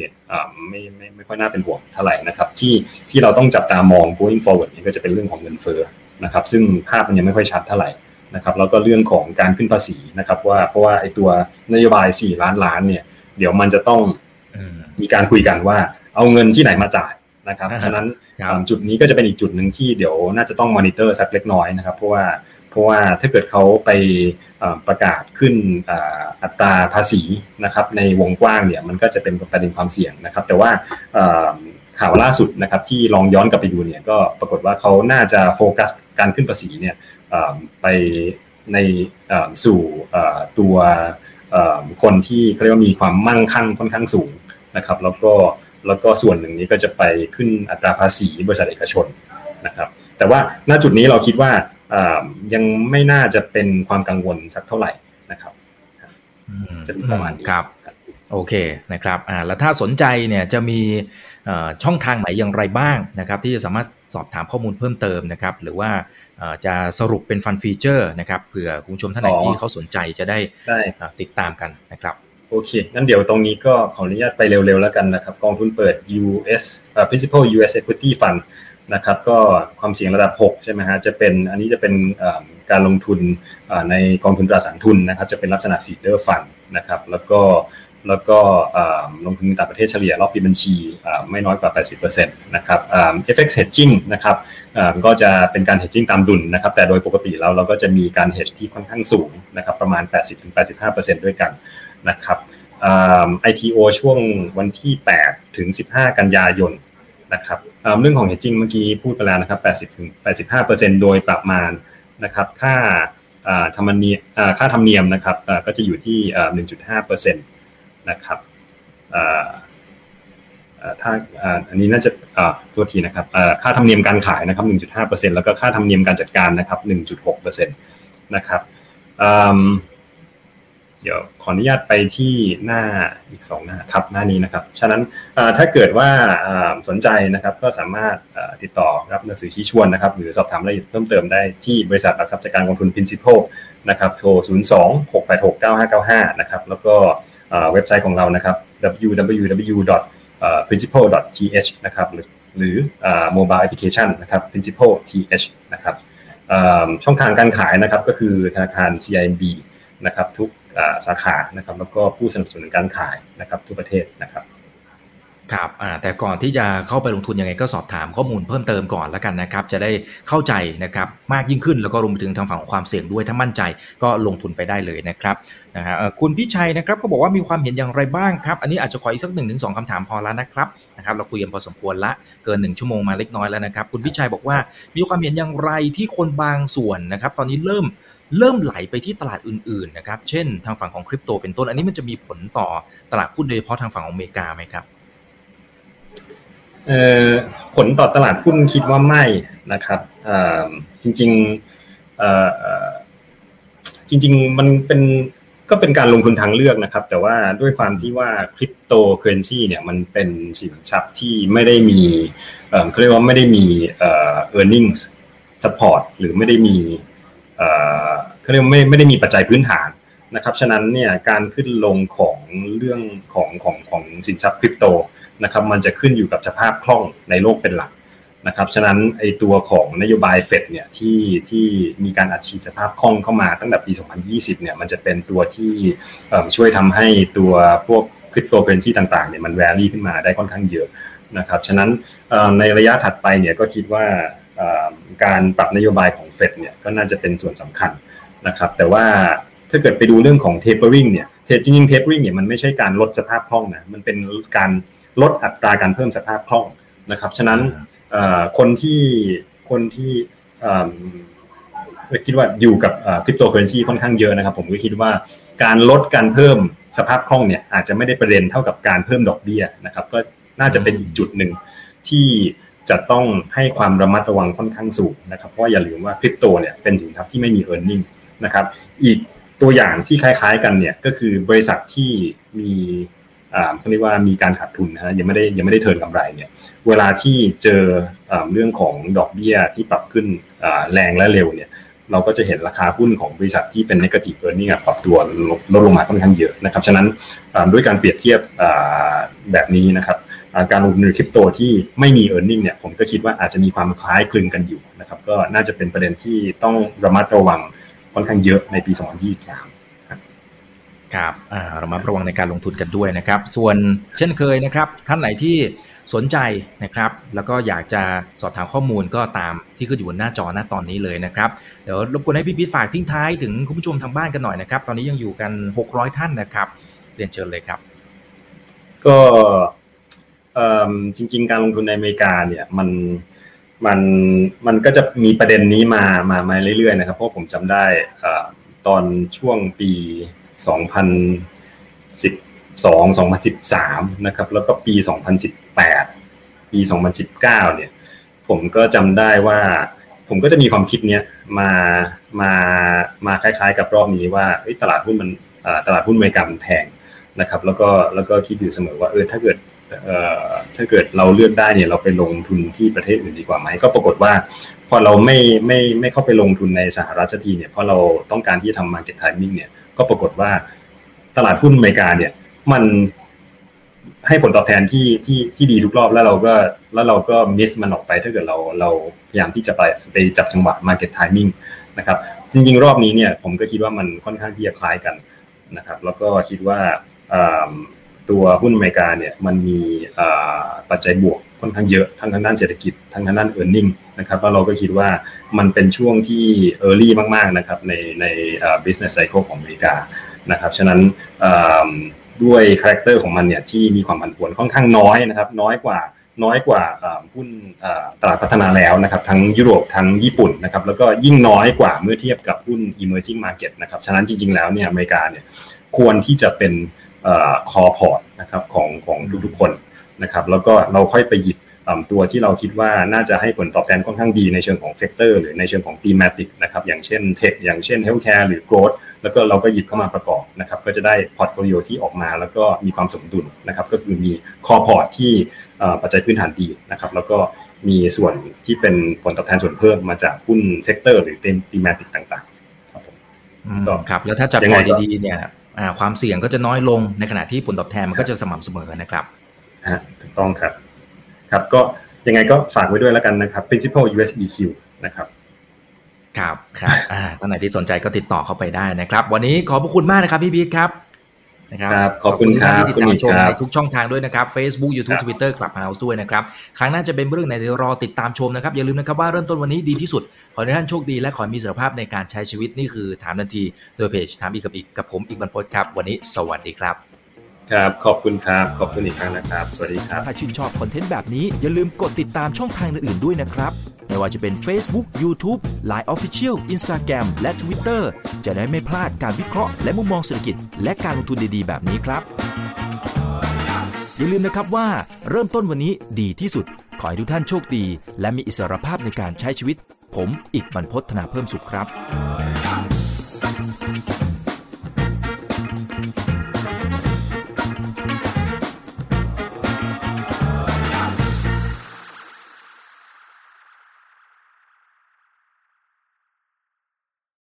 ไม่ไม่ไม่ค่อยน่าเป็นห่วงเท่าไหร่นะครับที่ที่เราต้องจับตามอง going forward นี่ก็จะเป็นเรื่องของเงินเฟ้อนะครับซึ่งภาพมันยังไม่ค่อยชัดเท่าไหร่นะครับแล้วก็เรื่องของการขึ้นภาษีนะครับว่าเพราะว่าไอ้ตัวนโยบาย 4 ล้านล้านเนี่ยเดี๋ยวมันจะต้องมีการคุยกันว่าเอาเงินที่ไหนมาจ่ายนะครับ ฉะนั้นจุดนี้ก็จะเป็นอีกจุดหนึ่งที่เดี๋ยวน่าจะต้องมอนิเตอร์สักเล็กน้อยนะครับ เพราะว่า เพราะว่าถ้าเกิดเขาไปประกาศขึ้นอัตราภาษีนะครับในวงกว้างเนี่ยมันก็จะเป็นประเด็นความเสี่ยงนะครับ แต่ว่าข่าวล่าสุดนะครับที่ลองย้อนกลับไปดูเนี่ยก็ปรากฏว่าเขาน่าจะโฟกัสการขึ้นภาษีเนี่ยไปในสู่ตัวคนที่เขาเรียกว่ามีความมั่งคั่งค่อนข้างสูงนะครับ แล้วก็แล้วก็ส่วนหนึ่งนี้ก็จะไปขึ้นอัตราภาษีบริษัทเอกชนนะครับ แต่ว่าณจุดนี้เราคิดว่ายังไม่น่าจะเป็นความกังวลสักเท่าไหร่นะครับจะประมาณนี้ครับโอเคนะครับอ่าแล้วถ้าสนใจเนี่ยจะมีช่องทางไหนอย่างไรบ้างนะครับ ที่จะสามารถสอบถามข้อมูลเพิ่มเติมนะครับ หรือว่าจะสรุปเป็นฟันฟีเจอร์นะครับเผื่อคุณผู้ชมท่านไหนที่เขาสนใจจะได้ติดตามกันนะครับโอเคงั้นเดี๋ยวตรงนี้ก็ขออนุญาตไปเร็วๆแล้วกันนะครับ กองทุนเปิด US principal US equity fund นะครับก็ความเสี่ยงระดับ 6 ใช่ไหมฮะจะเป็นอันนี้จะเป็นการลงทุนในกองทุนตราสารทุนนะครับจะเป็นลักษณะ feeder fund นะครับแล้วก็แล้วก็ลงทุนต่างประเทศเฉลี่ยรอบปีบัญชีไม่น้อยกว่า 80%นะครับ FX hedging นะครับก็จะเป็นการ hedging ตามดุลนะครับ แต่โดยปกติแล้วเราก็จะมีการ hedge ที่ค่อนข้างสูงนะครับประมาณ 80-85%ด้วยกันนะครับ IPO ช่วงวันที่ 8 ถึง 15 กันยายน นะครับเรื่องของ hedging เมื่อกี้พูดไปแล้วนะครับ80ถึง85%โดยประมาณนะครับ ค่าธรรมเนียค่าธรรมเนียมนะครับก็จะอยู่ที่ 1.5%นะครับถ้าอันนี้น่าจะตัวทีนะครับค่าธรรมเนียมการขายนะครับ 1.5%แล้วก็ค่าธรรมเนียมการจัดการนะครับ 1.6%นะครับ เดี๋ยวขออนุญาตไปที่หน้าอีก 2 หน้าครับหน้านี้นะครับ ฉะนั้นถ้าเกิดว่าสนใจนะครับก็สามารถติดต่อรับหนังสือชี้ชวนนะครับ หรือสอบถามรายละเอียดเพิ่มเติมได้ที่บริษัทหลักทรัพย์จัดการกองทุน Principal นะครับโทร 0 2 6 8 6 9 5 9 5 นะครับ แล้วก็เว็บไซต์ของเรานะครับ www principal th นะครับหรือหรือ mobile application นะครับ principal th นะครับช่องทางการขายนะครับก็คือธนาคาร CIMB นะครับทุก สาขานะครับ แล้วก็ผู้สนับสนุนการขายนะครับทุกประเทศนะครับครับแต่ก่อนที่จะเข้าไปลงทุนยังไงก็สอบถามข้อมูลเพิ่มเติมก่อนแล้วกันนะครับ จะได้เข้าใจนะครับมากยิ่งขึ้นแล้วก็รวมถึงทางฝั่งของความเสี่ยงด้วยถ้ามั่นใจก็ลงทุนไปได้เลยนะครับนะฮะคุณพิชัยนะครับก็บอกว่ามีความเห็นอย่างไรบ้างครับ อันนี้อาจจะขออีกสักหนึ่งถึงสองคำถามพอแล้วนะครับนะครับเราคุยกันพอสมควรละเกินหนึ่งชั่วโมงมาเล็กน้อยแล้วนะครับ คุณพิชัยบอกว่ามีความเห็นอย่างไรที่คนบางส่วนนะครับ ตอนนี้เริ่ม เริ่มไหลไปที่ตลาดอื่นๆนะครับ เช่นทางฝั่งของคริปโตเป็นต้น อันนี้มันจะมีผลต่อตลาดหุ้นโดยเฉพาะทางฝั่งของอเมริกาไหมครับผลต่อตลาดหุ้นคิดว่าไม่นะครับจริงๆจริง ๆ มันเป็นก็เป็นการลงทุนทางเลือกนะครับ แต่ว่าด้วยความที่ว่าคริปโตเคอเรนซีเนี่ยมันเป็นสินทรัพย์ที่ไม่ได้มีเขาเรียกว่าไม่ได้มี earnings support หรือไม่ได้มี เขาเรียกไม่ไม่ได้มีปัจจัยพื้นฐานนะครับฉะนั้นเนี่ยการขึ้นลงของเรื่องของของของสินทรัพย์คริปโตนะครับมันจะขึ้นอยู่กับสภาพคล่องในโลกเป็นหลักนะครับฉะนั้นไอตัวของนโยบายเฟดเนี่ยที่ที่มีการอัดฉีดสภาพคล่องเข้ามาตั้งแต่ปี 2020 เนี่ยมันจะเป็นตัวที่ช่วยทำให้ตัวพวกคริปโตเคอเรนซีต่างๆเนี่ยมันแวรี่ขึ้นมาได้ค่อนข้างเยอะนะครับฉะนั้นในระยะถัดไปเนี่ยก็คิดว่า การปรับนโยบายของเฟดเนี่ยก็น่าจะเป็นส่วนสำคัญนะครับ แต่ว่าถ้าเกิดไปดูเรื่องของ tapering เนี่ยจริงๆ tapering เนี่ยมันไม่ใช่การลดสภาพคล่องนะมันเป็นการลดอัตราการเพิ่มสภาพคล่องนะครับฉะนั้นคนที่คนที่คิดว่าอยู่กับคริปโตเคอเรนซีค่อนข้างเยอะนะครับ ผมก็คิดว่าการลดการเพิ่มสภาพคล่องเนี่ยอาจจะไม่ได้ประเด็นเท่ากับการเพิ่มดอกเบี้ยนะครับ ก็น่าจะเป็นอีกจุดหนึ่งที่ จะต้องให้ความระมัดระวังค่อนข้างสูงนะครับ เพราะอย่าลืมว่าคริปโตเนี่ยเป็นสินทรัพย์ที่ไม่มี e a r n i n g นะครับ อีกตัวอย่างที่คล้ายๆกันเนี่ยก็คือบริษัทที่มีเขาเรียกว่ามีการขาดทุนนะฮะยังไม่ได้ยังไม่ได้เทินกำไรเนี่ยเวลาที่เจอเรื่องของดอกเบี้ยที่ปรับขึ้นแรงและเร็วเนี่ยเราก็จะเห็นราคาหุ้นของบริษัทที่เป็น negative earning ปรับตัวลดลงมาค่อนข้างเยอะนะครับ ฉะนั้นด้วยการเปรียบเทียบแบบนี้นะครับ การลงทุนในคริปโตที่ไม่มี e a r n i n g เนี่ยผมก็คิดว่าอาจจะมีความคล้ายคลึงกันอยู่นะครับก็น่าจะเป็นประเด็นที่ต้องระมัดระวังค่อนข้างเยอะในปี 2023ครับเรามาระวังในการลงทุนกันด้วยนะครับ ส่วนเช่นเคยนะครับ ท่านไหนที่สนใจนะครับ แล้วก็อยากจะสอบถามข้อมูลก็ตามที่ขึ้นอยู่บนหน้าจอหน้าตอนนี้เลยนะครับ เดี๋ยวรบกวนให้พี่พีทฝากทิ้งท้ายถึงคุณผู้ชมทางบ้านกันหน่อยนะครับ ตอนนี้ยังอยู่กัน 600 ท่านนะครับ เรียนเชิญเลยครับ ก็ จริง ๆ การลงทุนในอเมริกาเนี่ยมันมันมันก็จะมีประเด็นนี้มามามาเรื่อยๆนะครับเพราะผมจำได้ตอนช่วงปี 2012 2013นะครับแล้วก็ปี 2018 ปี 2019เนี่ยผมก็จำได้ว่าผมก็จะมีความคิดเนี้ยมามามาคล้ายๆ กับรอบนี้ว่าตลาดหุ้นมันตลาดหุ้นอเมริกามันแพงนะครับแล้วก็แล้วก็คิดอยู่เสมอว่าเออถ้าเกิด ถ้าเกิดเราเลือกได้เนี่ยเราไปลงทุนที่ประเทศอื่นดีกว่าไหมก็ปรากฏว่าพอเราไม่ไม่ไม่เข้าไปลงทุนในสหรัฐสักทีเนี่ยเพราะเราต้องการที่จะทำ market timing เนี่ยก็ปรากฏว่าตลาดหุ้นอเมริกาเนี่ยมันให้ผลตอบแทนที่ที่ที่ดีทุกรอบแล้วเราก็แล้วเราก็มิสมันออกไปถ้าเกิดเราเราพยายามที่จะไปไปจับจังหวะ market timing นะครับจริงๆ รอบนี้เนี่ยผมก็คิดว่ามันค่อนข้างที่จะคล้ายกันนะครับ แล้วก็คิดว่า ตัวหุ้นอเมริกาเนี่ยมันมีปัจจัยบวกค่อนข้างเยอะทั้งทางด้านเศรษฐกิจทั้งทางด้านเออร์เน็งนะครับแล้วเราก็คิดว่ามันเป็นช่วงที่early มากๆนะครับในใน business cycle ของอเมริกานะครับฉะนั้นด้วย character ของมันเนี่ยที่มีความผันผวนค่อนข้างน้อยนะครับน้อยกว่าน้อยกว่าหุ้นตลาดพัฒนาแล้วนะครับทั้งยุโรปทั้งญี่ปุ่นนะครับแล้วก็ยิ่งน้อยกว่าเมื่อเทียบกับหุ้น emerging market นะครับฉะนั้นจริงๆแล้วเนี่ยอเมริกาเนี่ยควรที่จะเป็น core port นะครับของของทุกๆคนนะครับแล้วก็เราค่อยไปหยิบตัวที่เราคิดว่าน่าจะให้ผลตอบแทนค่อนข้างดีในเชิงของ sector หรือในเชิงของ thematic นะครับอย่างเช่น tech อย่างเช่น healthcare หรือ growth แล้วก็เราก็หยิบเข้ามาประกอบนะครับก็จะได้ portfolio ที่ออกมาแล้วก็มีความสมดุลนะครับก็คือมี core port ที่ปัจจัยพื้นฐานดีนะครับแล้วก็มีส่วนที่เป็นผลตอบแทนส่วนเพิ่มมาจากหุ้น sector หรือธีม thematic ต่างๆครับผมครับแล้วถ้าจัดพอร์ตดีๆเนี่ย ความเสี่ยงก็จะน้อยลงในขณะที่ผลตอบแทนมันก็จะสม่ำเสมอนะครับฮะถูกต้องครับครับก็ยังไงก็ฝากไว้ด้วยแล้วกันนะครับ principal USDQ นะครับครับครับอ่าท่านไหนที่สนใจก็ติดต่อเข้าไปได้นะครับ วันนี้ขอบพระคุณมากนะครับพี่พีทครับ นะครับขอบคุณครับที่ติดตามชมในทุกช่องทางด้วยนะครับ Facebook YouTube Twitter Clubhouse ด้วยนะครับ ครั้งหน้าจะเป็นเรื่องไหนเดี๋ยวรอติดตามชมนะครับ อย่าลืมนะครับว่าเริ่มต้นวันนี้ดีที่สุด ขอให้ท่านโชคดีและขอมีสุขภาพในการใช้ชีวิตนี่คือถามทันทีโดยเพจถามอีกกับอีกกับผมอีกบรรพตครับ วันนี้สวัสดีครับ ครับ ขอบคุณครับ ขอบคุณอีกครั้งนะครับ สวัสดีครับ ถ้าชื่นชอบคอนเทนต์แบบนี้ อย่าลืมกดติดตามช่องทางอื่นๆด้วยนะครับ ไม่ว่าจะเป็น Facebook, YouTube, Line Official, Instagram และ Twitter จะได้ไม่พลาดการวิเคราะห์และมุมมองเศรษฐกิจ และการลงทุนดีๆ แบบนี้ครับ อย่าลืมนะครับว่าเริ่มต้นวันนี้ดีที่สุด ขอให้ทุกท่านโชคดี และมีอิสรภาพในการใช้ชีวิต ผม อีกบรรพฒนาเพิ่มสุขครับ